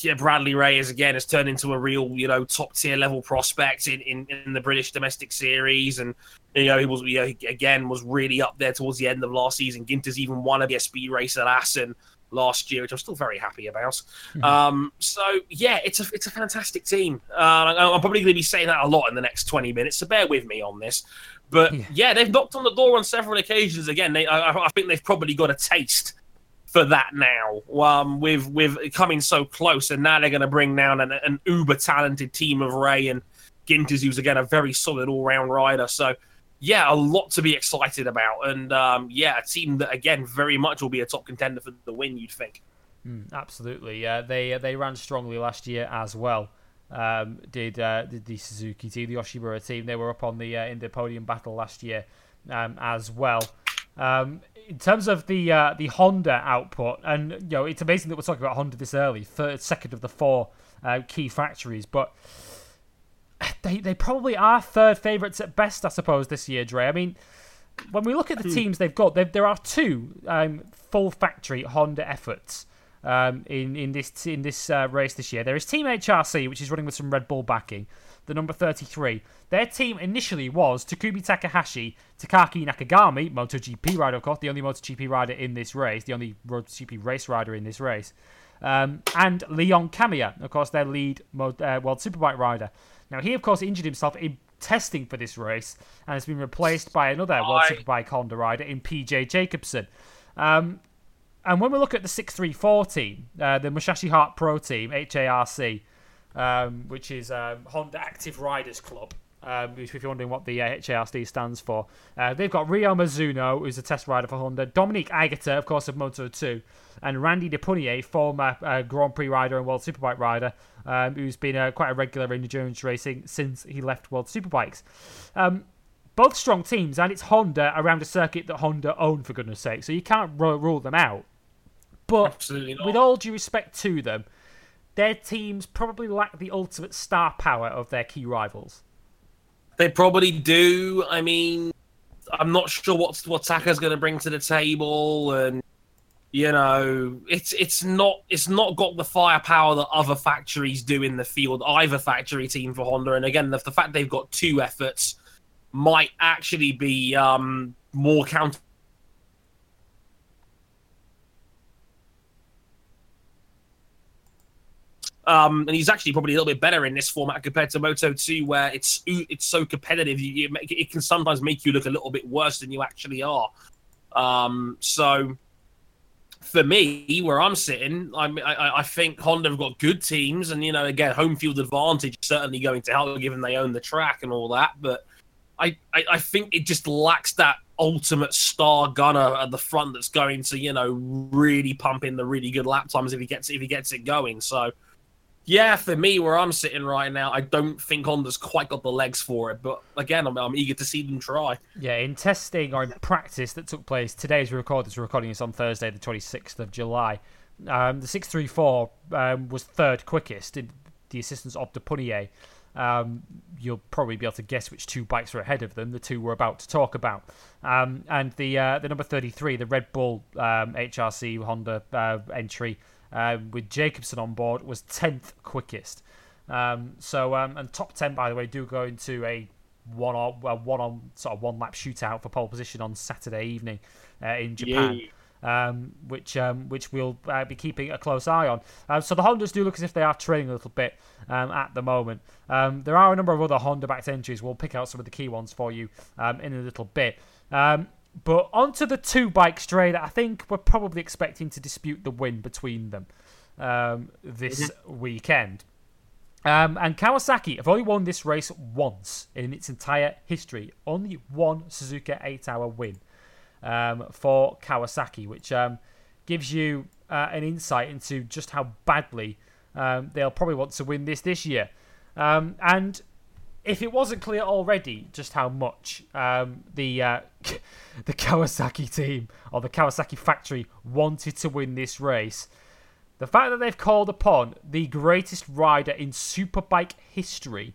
yeah, Bradley Ray is again has turned into a real, you know, top tier level prospect in, in, in the British domestic series, and you know he was, you know, again was really up there towards the end of last season. Ginter's even won a speed race at Assen last year, which I'm still very happy about. Mm-hmm. Um, so yeah, it's a it's a fantastic team. Uh, I'm probably going to be saying that a lot in the next 20 minutes, so bear with me on this. But yeah, yeah they've knocked on the door on several occasions. Again, they, I, I think they've probably got a taste for that now. Um, with with coming so close, and now they're going to bring down an, an uber talented team of Ray and Ginters, who's again a very solid all round rider. So yeah, a lot to be excited about, and um, yeah, a team that again very much will be a top contender for the win. You'd think. Mm, absolutely, yeah. They they ran strongly last year as well. Um, did, uh, did the Suzuki team, the Yoshimura team? They were up on the uh, in the podium battle last year um, as well. In terms of the uh, the Honda output, and you know, it's amazing that we're talking about Honda this early, third, second of the four uh, key factories, but they they probably are third favourites at best, I suppose, this year, Dre. I mean, when we look at the hmm. teams they've got, there are two um, full factory Honda efforts. Um, in in this in this uh, race this year, there is Team HRC, which is running with some Red Bull backing, the number 33. Their team initially was Takumi Takahashi, Takaaki Nakagami, MotoGP rider, of course, the only MotoGP rider in this race, the only MotoGP race rider in this race, um, and Leon Camier, of course, their lead uh, World Superbike rider. Now, he, of course, injured himself in testing for this race and has been replaced by another World Superbike Honda rider in PJ Jacobsen. Um, and when we look at the 634 team, uh, the Musashi Heart Pro team, HARC, um, which is um, Honda Active Riders Club. Um, if you're wondering what the uh, HARC stands for, uh, they've got Ryo Mizuno, who's a test rider for Honda, Dominique Aegerter, of course, of Moto 2, and Randy de Puniet, former uh, Grand Prix rider and World Superbike rider, um, who's been uh, quite a regular in endurance racing since he left World Superbikes. Um, both strong teams, and it's Honda around a circuit that Honda own, for goodness sake, so you can't r- rule them out. But with all due respect to them, their teams probably lack the ultimate star power of their key rivals. They probably do. I mean, I'm not sure what what Taka's going to bring to the table, and you know, it's it's not it's not got the firepower that other factories do in the field. Either factory team for Honda, and again, the, the fact they've got two efforts might actually be um, more counter Um, and he's actually probably a little bit better in this format compared to Moto 2, where it's it's so competitive. You, you, it can sometimes make you look a little bit worse than you actually are. Um, so for me, where I'm sitting, I, I, I think Honda have got good teams, and you know, again, home field advantage certainly going to help, given they own the track and all that. But I, I, I think it just lacks that ultimate star gunner at the front that's going to, you know, really pump in the really good lap times if he gets if he gets it going. So yeah, for me, where I'm sitting right now, I don't think Honda's quite got the legs for it. But again, I'm, I'm eager to see them try. Yeah, in testing or in practice that took place today as we record this, we're recording this on Thursday, the 26th of July. Um, the 634 um, was third quickest in the assistance of de Puniet. Um, you'll probably be able to guess which two bikes are ahead of them. The two we're about to talk about, um, and the uh, the number 33, the Red Bull um, HRC Honda uh, entry um, with Jacobsen on board, was 10th quickest. Um, so, um, and top 10, by the way, do go into a one on well, one on sort of one lap shootout for pole position on Saturday evening uh, in Japan. Um, which um, which we'll uh, be keeping a close eye on. Um, so the Hondas do look as if they are trailing a little bit um, at the moment. Um, there are a number of other Honda-backed entries. We'll pick out some of the key ones for you um, in a little bit. But onto the two bikes, Dre, that I think we're probably expecting to dispute the win between them um, this weekend. Um, and Kawasaki have only won this race once in its entire history. Only one Suzuka 8 hour win um, for Kawasaki, which um, gives you uh, an insight into just how badly um, they'll probably want to win this this year. Um, and if it wasn't clear already just how much um, the uh, the Kawasaki team or the Kawasaki factory wanted to win this race, the fact that they've called upon the greatest rider in superbike history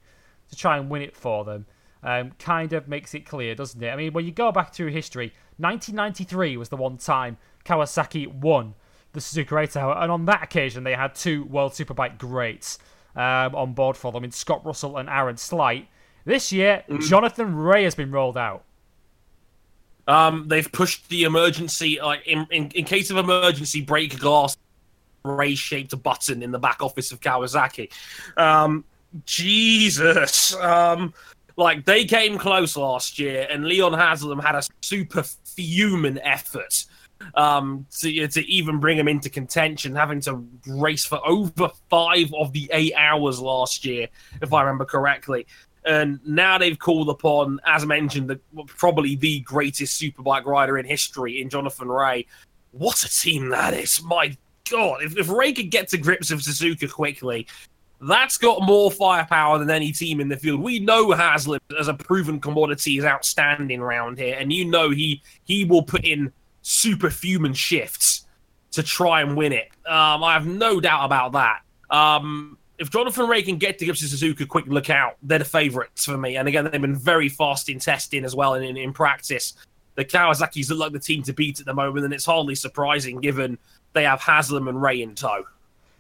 to try and win it for them um, kind of makes it clear, doesn't it? I mean, when you go back through history, 1993 was the one time Kawasaki won the Suzuka 8 Hour, and on that occasion they had two World Superbike greats um, on board for them in Scott Russell and Aaron Slight. This year, mm. Jonathan Rea has been rolled out. Um, they've pushed the emergency, like in, in, in case of emergency, break glass ray shaped button in the back office of Kawasaki. Um, Jesus. Um, like they came close last year, and Leon Haslam had a super fuming effort um, to, to even bring him into contention, having to race for over five of the eight hours last year, if I remember correctly. And now they've called upon, as mentioned, the, probably the greatest superbike rider in history in Jonathan Rea. What a team that is! My God, if, if Rea could get to grips with Suzuka quickly, that's got more firepower than any team in the field. We know Haslam as a proven commodity is outstanding around here, and you know he he will put in superhuman shifts to try and win it. Um, I have no doubt about that. Um, if Jonathan Rea can get to Gibson Suzuka, quick look out. They're the favourites for me. And again, they've been very fast in testing as well and in, in practice. The Kawasaki's look like the team to beat at the moment, and it's hardly surprising given they have Haslam and Rea in tow.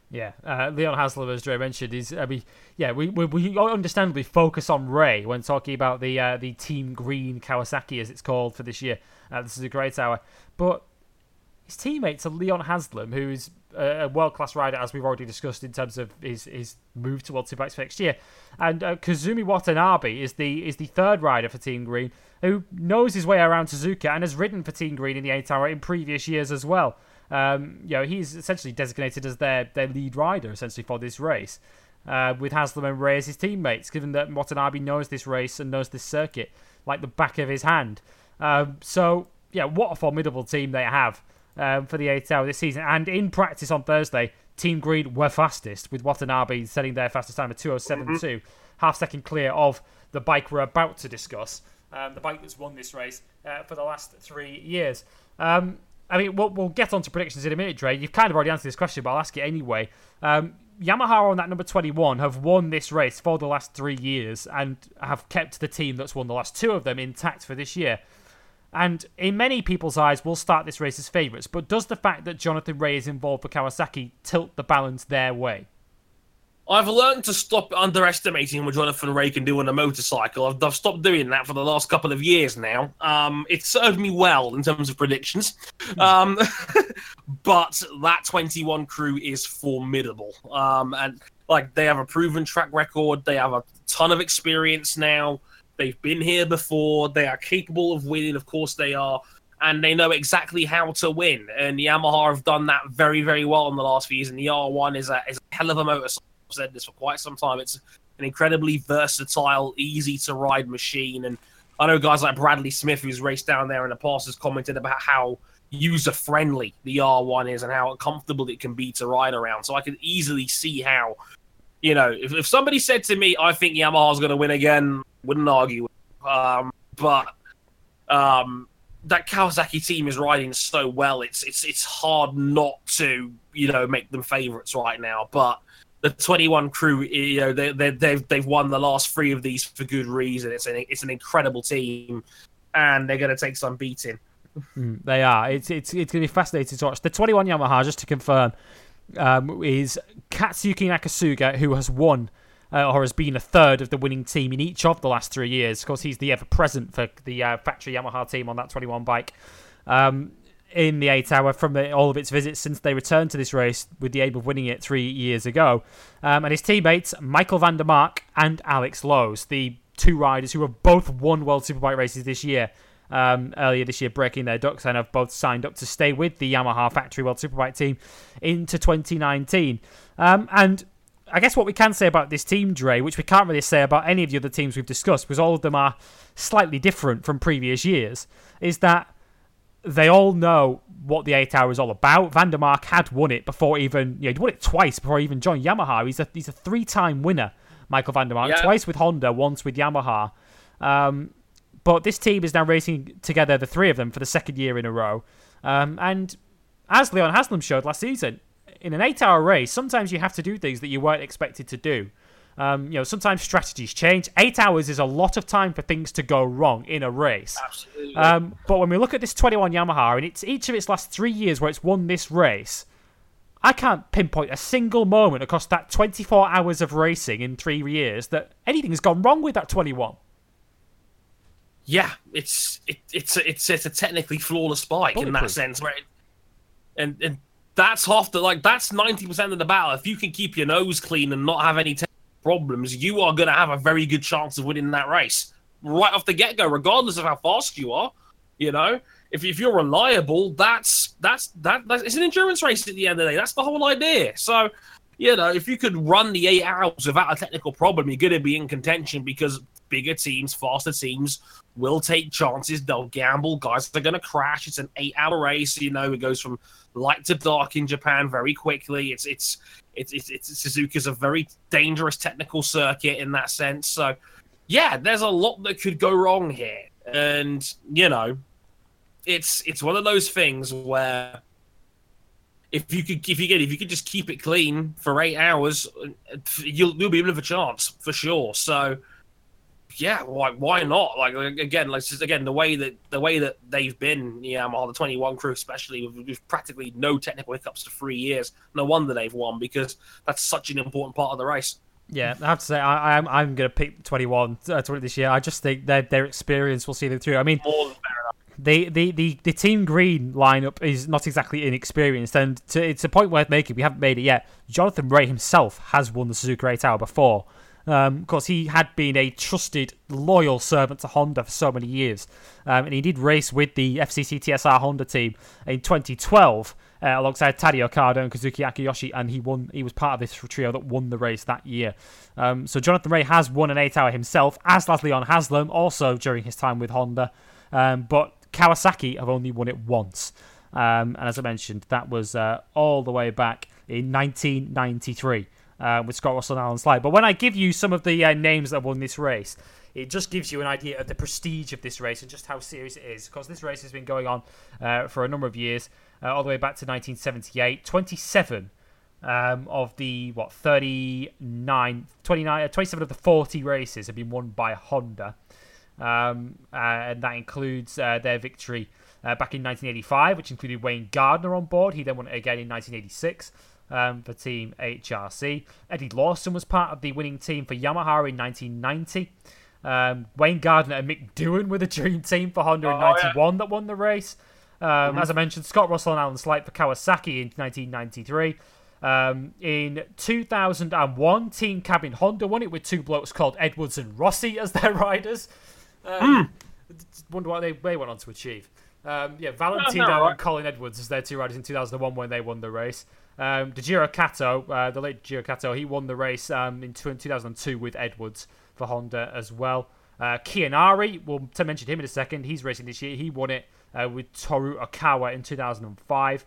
Yeah, uh, Leon Haslam, as Dre mentioned, is I mean, yeah, we, we, we understandably focus on Rea when talking about the uh, the Team Green Kawasaki as it's called for this year. Uh, this is a great hour, but his teammates are Leon Haslam, who is a world class rider, as we've already discussed in terms of his, his move to World Superbikes next year, and uh, Kazuma Watanabe is the is the third rider for Team Green, who knows his way around Suzuka and has ridden for Team Green in the eight hour in previous years as well. Um, you know, he's essentially designated as their their lead rider essentially for this race. Uh, with Haslam and Rea as his teammates, given that Watanabe knows this race and knows this circuit like the back of his hand. Um, so, yeah, what a formidable team they have um, for the 8 hour this season. And in practice on Thursday, Team Green were fastest, with Watanabe setting their fastest time at 207.2, mm-hmm. half second clear of the bike we're about to discuss. Um, the bike that's won this race uh, for the last three years. Um, I mean, we'll, we'll get on to predictions in a minute, Dre. You've kind of already answered this question, but I'll ask it anyway. Um, Yamaha on that number 21 have won this race for the last three years and have kept the team that's won the last two of them intact for this year. And in many people's eyes, will start this race as favourites. But does the fact that Jonathan Rea is involved for Kawasaki tilt the balance their way? I've learned to stop underestimating what Jonathan Rea can do on a motorcycle. I've, I've stopped doing that for the last couple of years now. Um, it served me well in terms of predictions. Um, but that 21 crew is formidable. Um, and like they have a proven track record, they have a ton of experience now. They've been here before. They are capable of winning. Of course, they are and they know exactly how to win. And Yamaha have done that very, very well in the last few years. And the R1 is a, is a hell of a motorcycle. I've said this for quite some time. It's an incredibly versatile, easy to ride machine. And I know guys like Bradley Smith, who's raced down there in the past, has commented about how user friendly the R1 is and how comfortable it can be to ride around. So I can easily see how, you know, if, if somebody said to me, I think Yamaha's going to win again, wouldn't argue. Um, but um, that Kawasaki team is riding so well. It's it's it's hard not to you know make them favourites right now. But the 21 crew, you know, they, they, they've they've won the last three of these for good reason. It's an it's an incredible team, and they're going to take some beating. Mm, they are. It's it's it's going to be fascinating to watch. The 21 Yamaha, just to confirm, um, is Katsuyuki Nakasuga, who has won uh, or has been a third of the winning team in each of the last three years. Of course, he's the ever present for the uh, factory Yamaha team on that 21 bike. Um, in the eight hour from all of its visits since they returned to this race with the aim of winning it three years ago. Um, and his teammates, Michael van der Mark and Alex Lowes, the two riders who have both won World Superbike races this year. Um, earlier this year, breaking their ducks and have both signed up to stay with the Yamaha Factory World Superbike team into 2019. Um, and I guess what we can say about this team, Dre, which we can't really say about any of the other teams we've discussed, because all of them are slightly different from previous years, is that they all know what the eight hour is all about. van der Mark had won it before even, you know, he'd won it twice before he even joined Yamaha. He's a he's a three time winner, Michael van der Mark, yeah. twice with Honda, once with Yamaha. Um, but this team is now racing together, the three of them, for the second year in a row. Um, and as Leon Haslam showed last season, in an eight-hour race, sometimes you have to do things that you weren't expected to do. Um, you know, sometimes strategies change. Eight hours is a lot of time for things to go wrong in a race. Absolutely. Um, but when we look at this 21 Yamaha and it's each of its last three years where it's won this race, I can't pinpoint a single moment across that 24 hours of racing in three years that anything's gone wrong with that 21. Yeah, it's it, it's a, it's it's a technically flawless bike in that sense, right? And and that's half the like that's 90% of the battle. If you can keep your nose clean and not have any problems you are going to have a very good chance of winning that race. Right off the get-go regardless of how fast you are you know? If, if you're reliable that's that's that that's, it's an endurance race at the end of the day. That's the whole idea. So you know if you could run the eight hours without a technical problem you're going to be in contention because bigger teams faster teams will take chances they'll gamble guys are going to crash it's an eight hour race you know it goes from light to dark in Japan very quickly. It's it's it's it's, it's Suzuka's a very dangerous technical circuit in that sense. So yeah, there's a lot that could go wrong here, and you know, it's it's one of those things where if you could if you get if you could just keep it clean for eight hours, you'll you'll be able to have a chance for sure. So yeah, why why not? Like again, like just again the way that the way that they've been, Yamaha, the twenty one crew, especially with, with, practically no technical hiccups for three years. No wonder they've won because that's such an important part of the race. Yeah, I have to say I, am I'm, I'm going to pick 21 uh, this year. I just think their their experience will see them through. I mean, the, the, the, the Team Green lineup is not exactly inexperienced, and to, it's a point worth making. We haven't made it yet. Jonathan Rea himself has won the Suzuka 8 Hour before. Um, of course, he had been a trusted, loyal servant to Honda for so many years. Um, and he did race with the FCC TSR Honda team in 2012 uh, alongside Tadayuki Okada and Kazuki Akiyoshi, and he won. He was part of this trio that won the race that year. Um, so Jonathan Rea has won an eight-hour himself, as has Leon Haslam, also during his time with Honda. Um, but Kawasaki have only won it once. Um, and as I mentioned, that was uh, all the way back in 1993 uh, with Scott Russell and Alan Slight. But when I give you some of the uh, names that won this race, it just gives you an idea of the prestige of this race and just how serious it is. Because this race has been going on uh, for a number of years, uh, all the way back to 1978. 27 um, of the, what, 39, 29, uh, 27 of the 40 races have been won by Honda. Um, uh, and that includes their victory back in 1985, which included Wayne Gardner on board. He then won it again in 1986. Um, for Team HRC. Eddie Lawson was part of the winning team for Yamaha in 1990. Um, Wayne Gardner and Mick Doohan were the dream team for Honda in Oh, 91 that won the race. Um, As I mentioned, Scott Russell and Alan Slight for Kawasaki in 1993. Um, in 2001, Team Cabin Honda won it with two blokes called Edwards and Rossi as their riders. Um, Wonder what they, they went on to achieve. Um, yeah, Valentino right. and Colin Edwards as their two riders in 2001 when they won the race. Um, Daijiro uh, the late Daijiro Kato, he won the race um, in, two, 2002 with Edwards for Honda as well. Uh, Kiyonari, we'll mention him in a second. He's racing this year. He won it uh, with Toru Ukawa in 2005.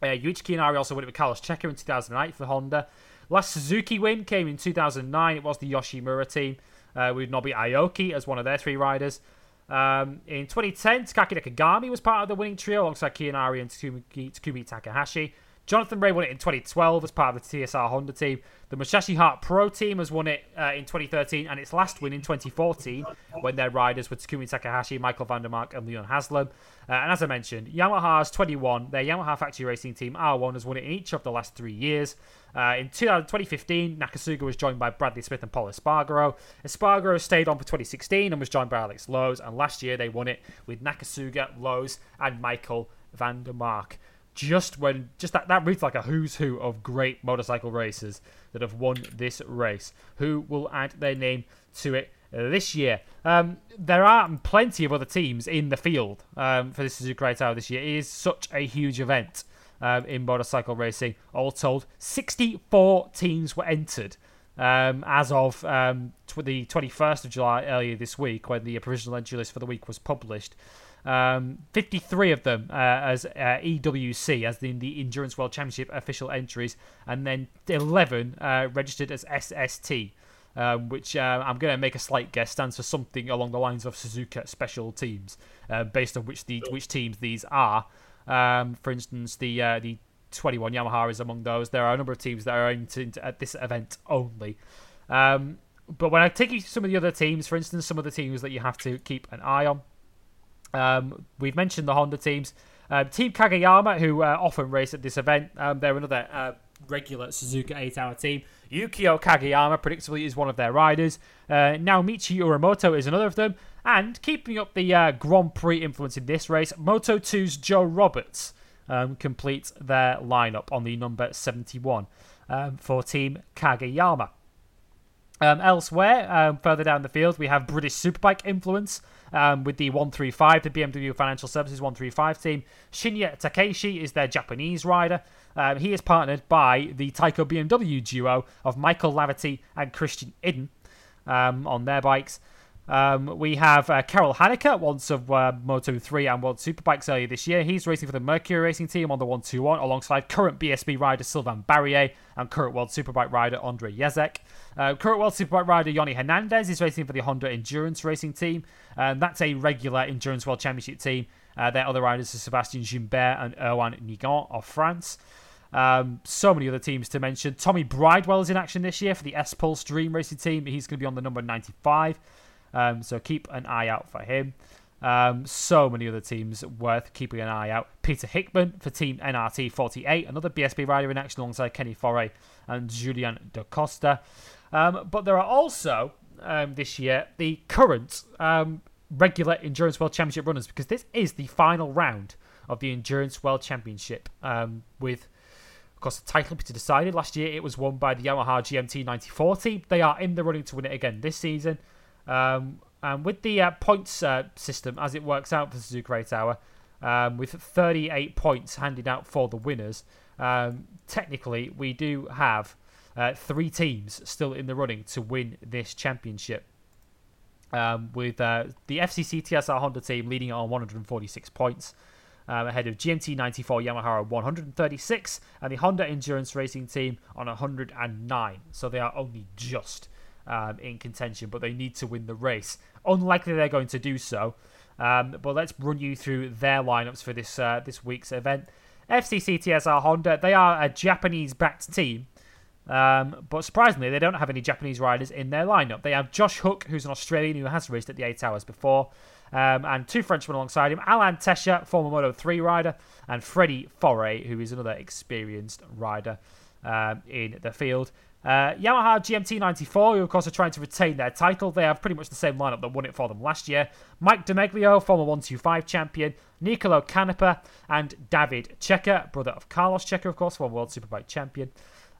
Uh, Ryuichi Kiyonari also won it with Carlos Checa in 2008 for Honda. Last Suzuki win came in 2009. It was the Yoshimura team uh, with Nobi Aoki as one of their three riders. Um, in 2010, Takaaki Nakagami was part of the winning trio alongside Kiyonari and Takumi Takahashi. Jonathan Rea won it in 2012 as part of the TSR Honda team. The Musashi Heart Pro team has won it uh, in 2013 and its last win in 2014 when their riders were Takumi Takahashi, Michael van der Mark, and Leon Haslam. Uh, and as I mentioned, Yamaha's 21, their Yamaha factory racing team R1 has won it in each of the last three years. Uh, in 2015, Nakasuga was joined by Bradley Smith and Pol Espargaro. Espargaro stayed on for 2016 and was joined by Alex Lowes, and last year they won it with Nakasuga, Lowes, and Michael van der Mark just when just that that reads like a who's who of great motorcycle racers that have won this race. Who will add their name to it this year? Um, there are plenty of other teams in the field um, for this Suzuka Eight Hour this year. It is such a huge event um, in motorcycle racing. All told 64 teams were entered um, as of um, tw- the 21st of July earlier this week when the provisional entry list for the week was published um, 53 of them uh, as uh, EWC, as in the Endurance World Championship official entries, and then 11 uh, registered as SST, um, which uh, I'm going to make a slight guess stands for something along the lines of Suzuka Special Teams, uh, based on which the which teams these are. Um, for instance, the uh, the 21 Yamaha is among those. There are a number of teams that are entered at this event only. Um, but when I take you to some of the other teams, for instance, some of the teams that you have to keep an eye on. Um, we've mentioned the Honda teams. Um, Team Kagayama, who uh, often race at this event, um, they're another uh, regular Suzuka 8 hour team. Yukio Kagayama, predictably, is one of their riders. Uh, Naomichi Uramoto is another of them. And keeping up the uh, Grand Prix influence in this race, Moto 2's Joe Roberts um, completes their lineup on the number 71 um, for Team Kagayama. Um, elsewhere, um, further down the field, we have British Superbike influence um, with the 135, the BMW Financial Services 135 team. Shinya Takeshi is their Japanese rider. Um, he is partnered by the Tyco BMW duo of Michael Laverty and Christian Iddon um, on their bikes. Um, we have uh, Carol Hanika, once of uh, Moto 3 and World Superbikes earlier this year. He's racing for the Mercury Racing Team on the 121 alongside current BSB rider Sylvain Barrier and current World Superbike rider Andre Jezek. Uh, current World Superbike rider Yonny Hernandez is racing for the Honda Endurance Racing Team. And that's a regular Endurance World Championship team. Uh, their other riders are Sebastian Gimbert and Erwan Nigon of France. Um, so many other teams to mention. Tommy Bridewell is in action this year for the S Pulse Dream Racing Team. He's going to be on the number 95. Um, so keep an eye out for him. Um, so many other teams worth keeping an eye out. Peter Hickman for Team NRT 48, another BSB rider in action alongside Kenny Foray and Julian Da Costa. Um, but there are also um, this year the current um, regular Endurance World Championship runners because this is the final round of the Endurance World Championship um, with. Of course, the title to decided. Last year, it was won by the Yamaha GMT 9040. They are in the running to win it again this season. Um, and with the uh, points uh, system as it works out for Suzuka Eight Hour, um, with 38 points handed out for the winners, um, technically we do have uh, three teams still in the running to win this championship. Um, with uh, the FCC TSR Honda team leading on 146 points, um, ahead of GMT 94 Yamaha on 136, and the Honda Endurance Racing team on 109. So they are only just um, in contention, but they need to win the race. Unlikely they're going to do so. Um, but let's run you through their lineups for this uh, this week's event. FCC TSR Honda, they are a Japanese-backed team, um, but surprisingly, they don't have any Japanese riders in their lineup. They have Josh Hook, who's an Australian who has raced at the Eight Hours before. Um, and two Frenchmen alongside him Alain Techer, former Moto 3 rider, and Freddy Foray, who is another experienced rider um, in the field. Uh, Yamaha GMT94, who of course are trying to retain their title. They have pretty much the same lineup that won it for them last year. Mike Di Meglio, former 125 champion. Nicolo Canepa and David Checa, brother of Carlos Checa, of course, former World Superbike champion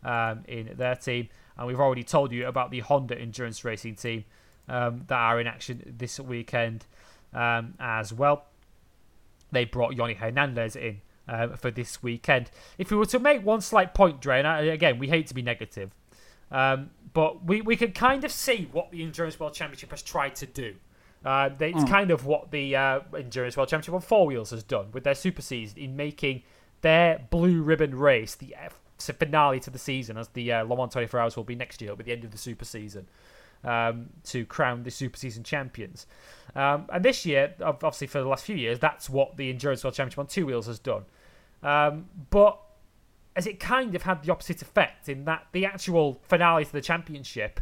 um, in their team. And we've already told you about the Honda Endurance Racing team um, that are in action this weekend um, as well. They brought Yonny Hernandez in uh, for this weekend. If we were to make one slight point, Dre, and again, we hate to be negative, um, but we, we can kind of see what the Endurance World Championship has tried to do. Uh, it's mm. kind of what the uh, Endurance World Championship on four wheels has done with their super season in making their blue ribbon race the finale to the season, as the uh, Le Mans 24 Hours will be next year, at the end of the super season, um, to crown the super season champions. Um, and this year, obviously for the last few years, that's what the Endurance World Championship on two wheels has done. Um, but as it kind of had the opposite effect in that the actual finale to the championship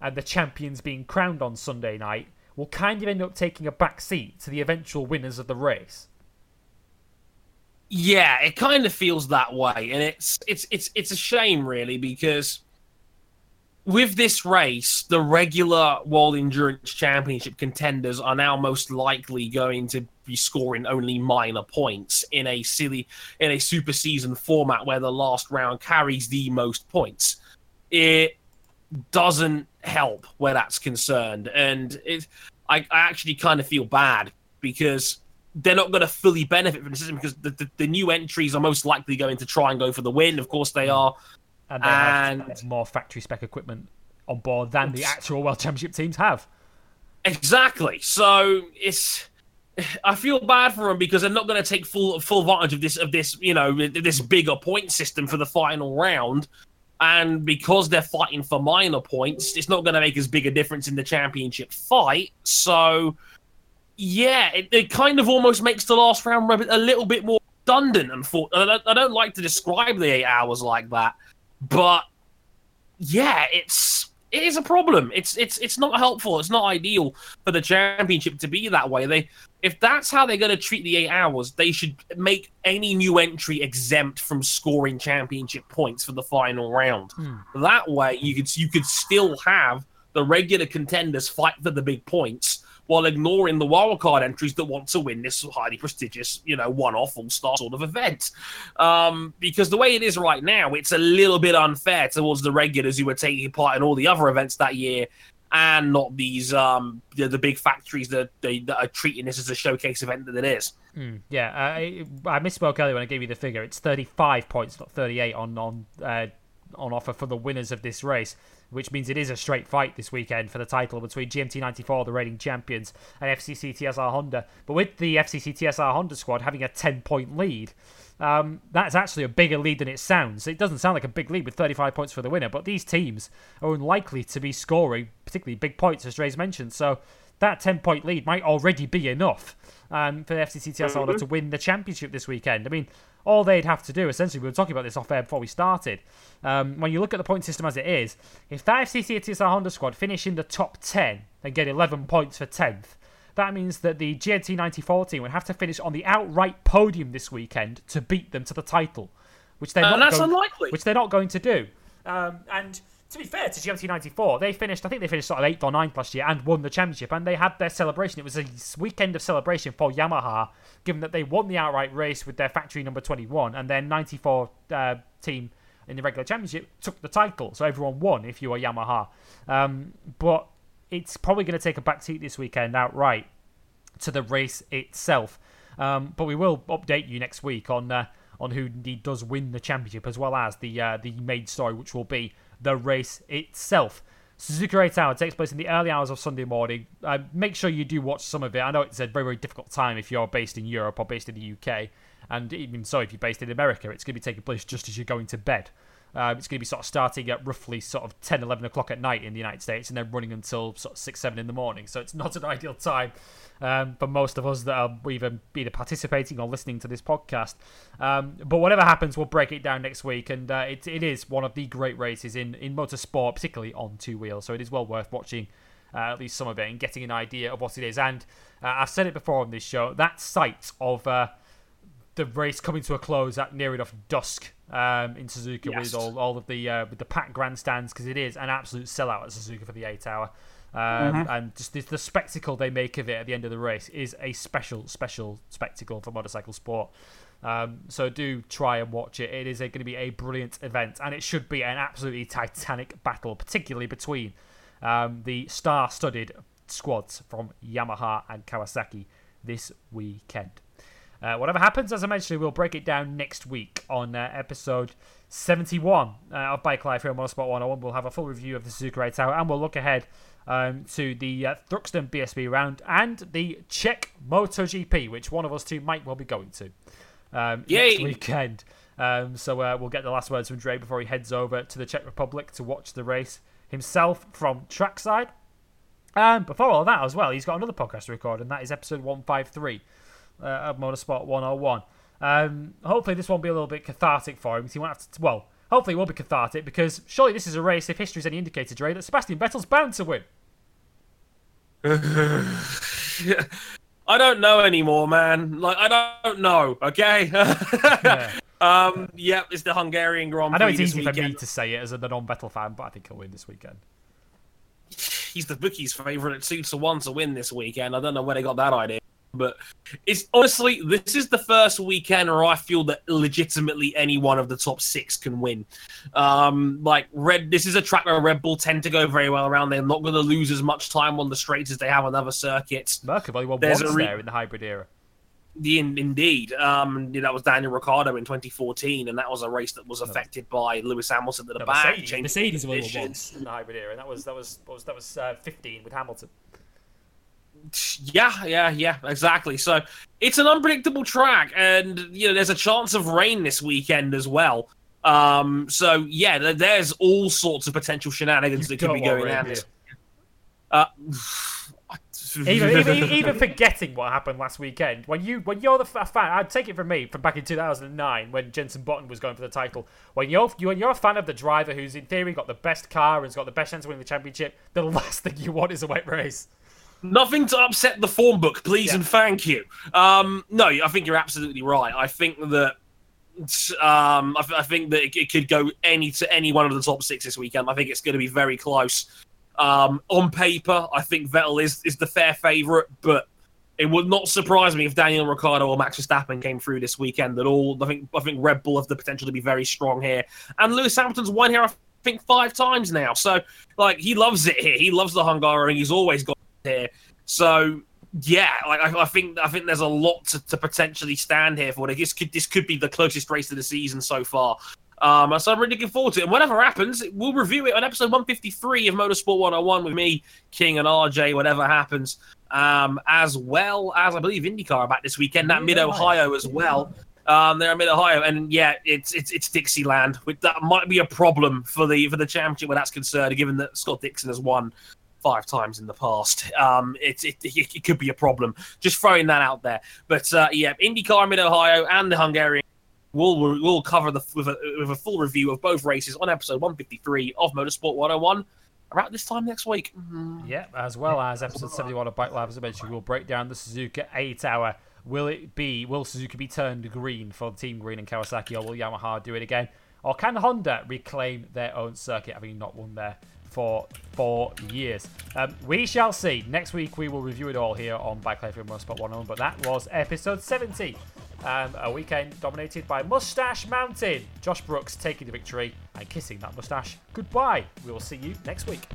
and the champions being crowned on Sunday night will kind of end up taking a back seat to the eventual winners of the race. Yeah, it kind of feels that way, and it's it's it's it's a shame really because with this race, the regular World Endurance Championship contenders are now most likely going to be scoring only minor points in a silly, in a super season format where the last round carries the most points. It doesn't help where that's concerned, and it, I, I actually kind of feel bad because they're not going to fully benefit from the system because the, the, the, new entries are most likely going to try and go for the win. Of course, they are and they and have more factory spec equipment on board than the actual World Championship teams have. Exactly. So it's. I feel bad for them because they're not going to take full full advantage of this of this you know this bigger point system for the final round, and because they're fighting for minor points, it's not going to make as big a difference in the championship fight. So, yeah, it, it kind of almost makes the last round a little bit more redundant. And I don't like to describe the eight hours like that, but yeah, it's it is a problem. It's it's it's not helpful. It's not ideal for the championship to be that way. They if that's how they're going to treat the eight hours, they should make any new entry exempt from scoring championship points for the final round. Hmm. That way, you could you could still have the regular contenders fight for the big points while ignoring the wildcard entries that want to win this highly prestigious, you know, one-off all-star sort of event. Um, because the way it is right now, it's a little bit unfair towards the regulars who were taking part in all the other events that year and not these um the, the big factories that, they, that are treating this as a showcase event that it is. Mm, yeah, I, I misspoke earlier when I gave you the figure. It's 35 points, not 38 on on uh, on offer for the winners of this race which means it is a straight fight this weekend for the title between GMT94, the reigning champions, and FCC TSR Honda. But with the FCC TSR Honda squad having a 10 point lead, um, that's actually a bigger lead than it sounds. It doesn't sound like a big lead with 35 points for the winner, but these teams are unlikely to be scoring particularly big points, as Dre's mentioned. So that 10 point lead might already be enough um, for the FCC TSR mm-hmm. Honda to win the championship this weekend. I mean, all they'd have to do, essentially, we were talking about this off air before we started. Um, when you look at the point system as it is, if that FCC TSR Honda squad finish in the top 10 and get 11 points for 10th, that means that the GMT 94 team would have to finish on the outright podium this weekend to beat them to the title, which they're, uh, not, going, unlikely. Which they're not going to do. Um, and to be fair to GMT 94, they finished, I think they finished sort of 8th or 9th last year and won the championship. And they had their celebration. It was a weekend of celebration for Yamaha, given that they won the outright race with their factory number 21. And their 94 uh, team in the regular championship took the title. So everyone won if you were Yamaha. Um, but it's probably going to take a backseat this weekend outright to the race itself. Um, but we will update you next week on. Uh, on who indeed does win the championship, as well as the uh, the main story, which will be the race itself. Suzuka 8 Hour takes place in the early hours of Sunday morning. Uh, make sure you do watch some of it. I know it's a very, very difficult time if you're based in Europe or based in the UK. And even so, if you're based in America, it's going to be taking place just as you're going to bed. Um, it's going to be sort of starting at roughly sort of 10, 11 o'clock at night in the United States and then running until sort of 6, 7 in the morning. So it's not an ideal time um, for most of us that are either, either participating or listening to this podcast. Um, but whatever happens, we'll break it down next week. And uh, it, it is one of the great races in, in motorsport, particularly on two wheels. So it is well worth watching uh, at least some of it, and getting an idea of what it is. And uh, I've said it before on this show, that sight of uh, the race coming to a close at near enough dusk um, in Suzuka Yes. with all, all of the uh, with the packed grandstands because it is an absolute sellout at Suzuka for the eight hour. Um, Mm-hmm. And just the, the spectacle they make of it at the end of the race is a special, special spectacle for motorcycle sport. Um, so do try and watch it. It is going to be a brilliant event, and it should be an absolutely titanic battle, particularly between um, the star-studded squads from Yamaha and Kawasaki this weekend. Uh, whatever happens, as I mentioned, we'll break it down next week on uh, episode 71 uh, of Bike Life here on Motorsport 101. We'll have a full review of the Suzuka 8 Hour and we'll look ahead um, to the uh, Thruxton BSB round and the Czech MotoGP, which one of us two might well be going to um, next weekend. Um, so uh, we'll get the last words from Drake before he heads over to the Czech Republic to watch the race himself from trackside. And before all that as well, he's got another podcast to record, and that is episode 153 uh, of Motorsport 101. Um, hopefully, this won't be a little bit cathartic for him. He won't have to. Well, hopefully, it will be cathartic because surely this is a race, if history's any indicator, Dre, that Sebastian Vettel's bound to win. I don't know anymore, man. Like I don't know. Okay. Um. Yep. It's the Hungarian Grand Prix. I know it's easy for me to say it as a non-Vettel fan, but I think he'll win this weekend. He's the bookie's favorite. It suits a one to win this weekend. I don't know where they got that idea, but it's honestly this is the first weekend where I feel that legitimately any one of the top six can win. Um, like Red, this is a track where Red Bull tend to go very well around. They're not going to lose as much time on the straights as they have on other circuits. Merkel only won There's once re- there in the hybrid era. The indeed, um, that was Daniel Ricciardo in 2014, and that was a race that was affected by Lewis Hamilton at the No, back. Mercedes, Mercedes only won positions. once in the hybrid era, and that was that was was that was uh, 15 with Hamilton. Yeah, yeah, yeah, exactly. So it's an unpredictable track, and you know there's a chance of rain this weekend as well. Um, so yeah, there's all sorts of potential shenanigans that could be going on. Uh, even, even, even forgetting what happened last weekend, when you when you're the f- fan, I'd take it from me from back in 2009 when Jenson Button was going for the title. When you're you, when you're a fan of the driver who's in theory got the best car and has got the best chance of winning the championship, the last thing you want is a wet race. Nothing to upset the form book, please Yeah. and thank you. Um, no, I think you're absolutely right. I think that um, I, th- I think that it, it could go any to any one of the top six this weekend. I think it's going to be very close. Um, on paper, I think Vettel is is the fair favourite, but it would not surprise me if Daniel Ricciardo or Max Verstappen came through this weekend at all. I think I think Red Bull have the potential to be very strong here, and Lewis Hamilton's won here. I think five times now, so like he loves it here. He loves the Hungarian. He's always got here. So yeah, like I, I think I think there's a lot to, to potentially stand here for. This could this could be the closest race of the season so far. Um, so I'm really looking forward to it. And whatever happens, we'll review it on episode 153 of Motorsport 101 with me, King, and RJ. Whatever happens, um, as well as I believe IndyCar back this weekend. That Mid Ohio as well. Um, they're in Mid Ohio, and yeah, it's it's it's Dixieland. With that might be a problem for the for the championship where that's concerned, given that Scott Dixon has won five times in the past. Um, it, it, it, it could be a problem. Just throwing that out there. But uh, yeah, IndyCar Mid Ohio and the Hungarian. We'll, we'll cover the with a, with a full review of both races on episode 153 of Motorsport 101 around this time next week. Yeah, as well as episode 71 of Bike Life, as I mentioned, we'll break down the Suzuka 8 hour. Will it be, will Suzuka be turned green for Team Green and Kawasaki, or will Yamaha do it again? Or can Honda reclaim their own circuit, having not won there for four years? Um, we shall see. Next week, we will review it all here on Life and Motorsport 101, but that was episode 70. Um, a weekend dominated by Mustache Mountain. Josh Brooks taking the victory and kissing that mustache. Goodbye. We will see you next week.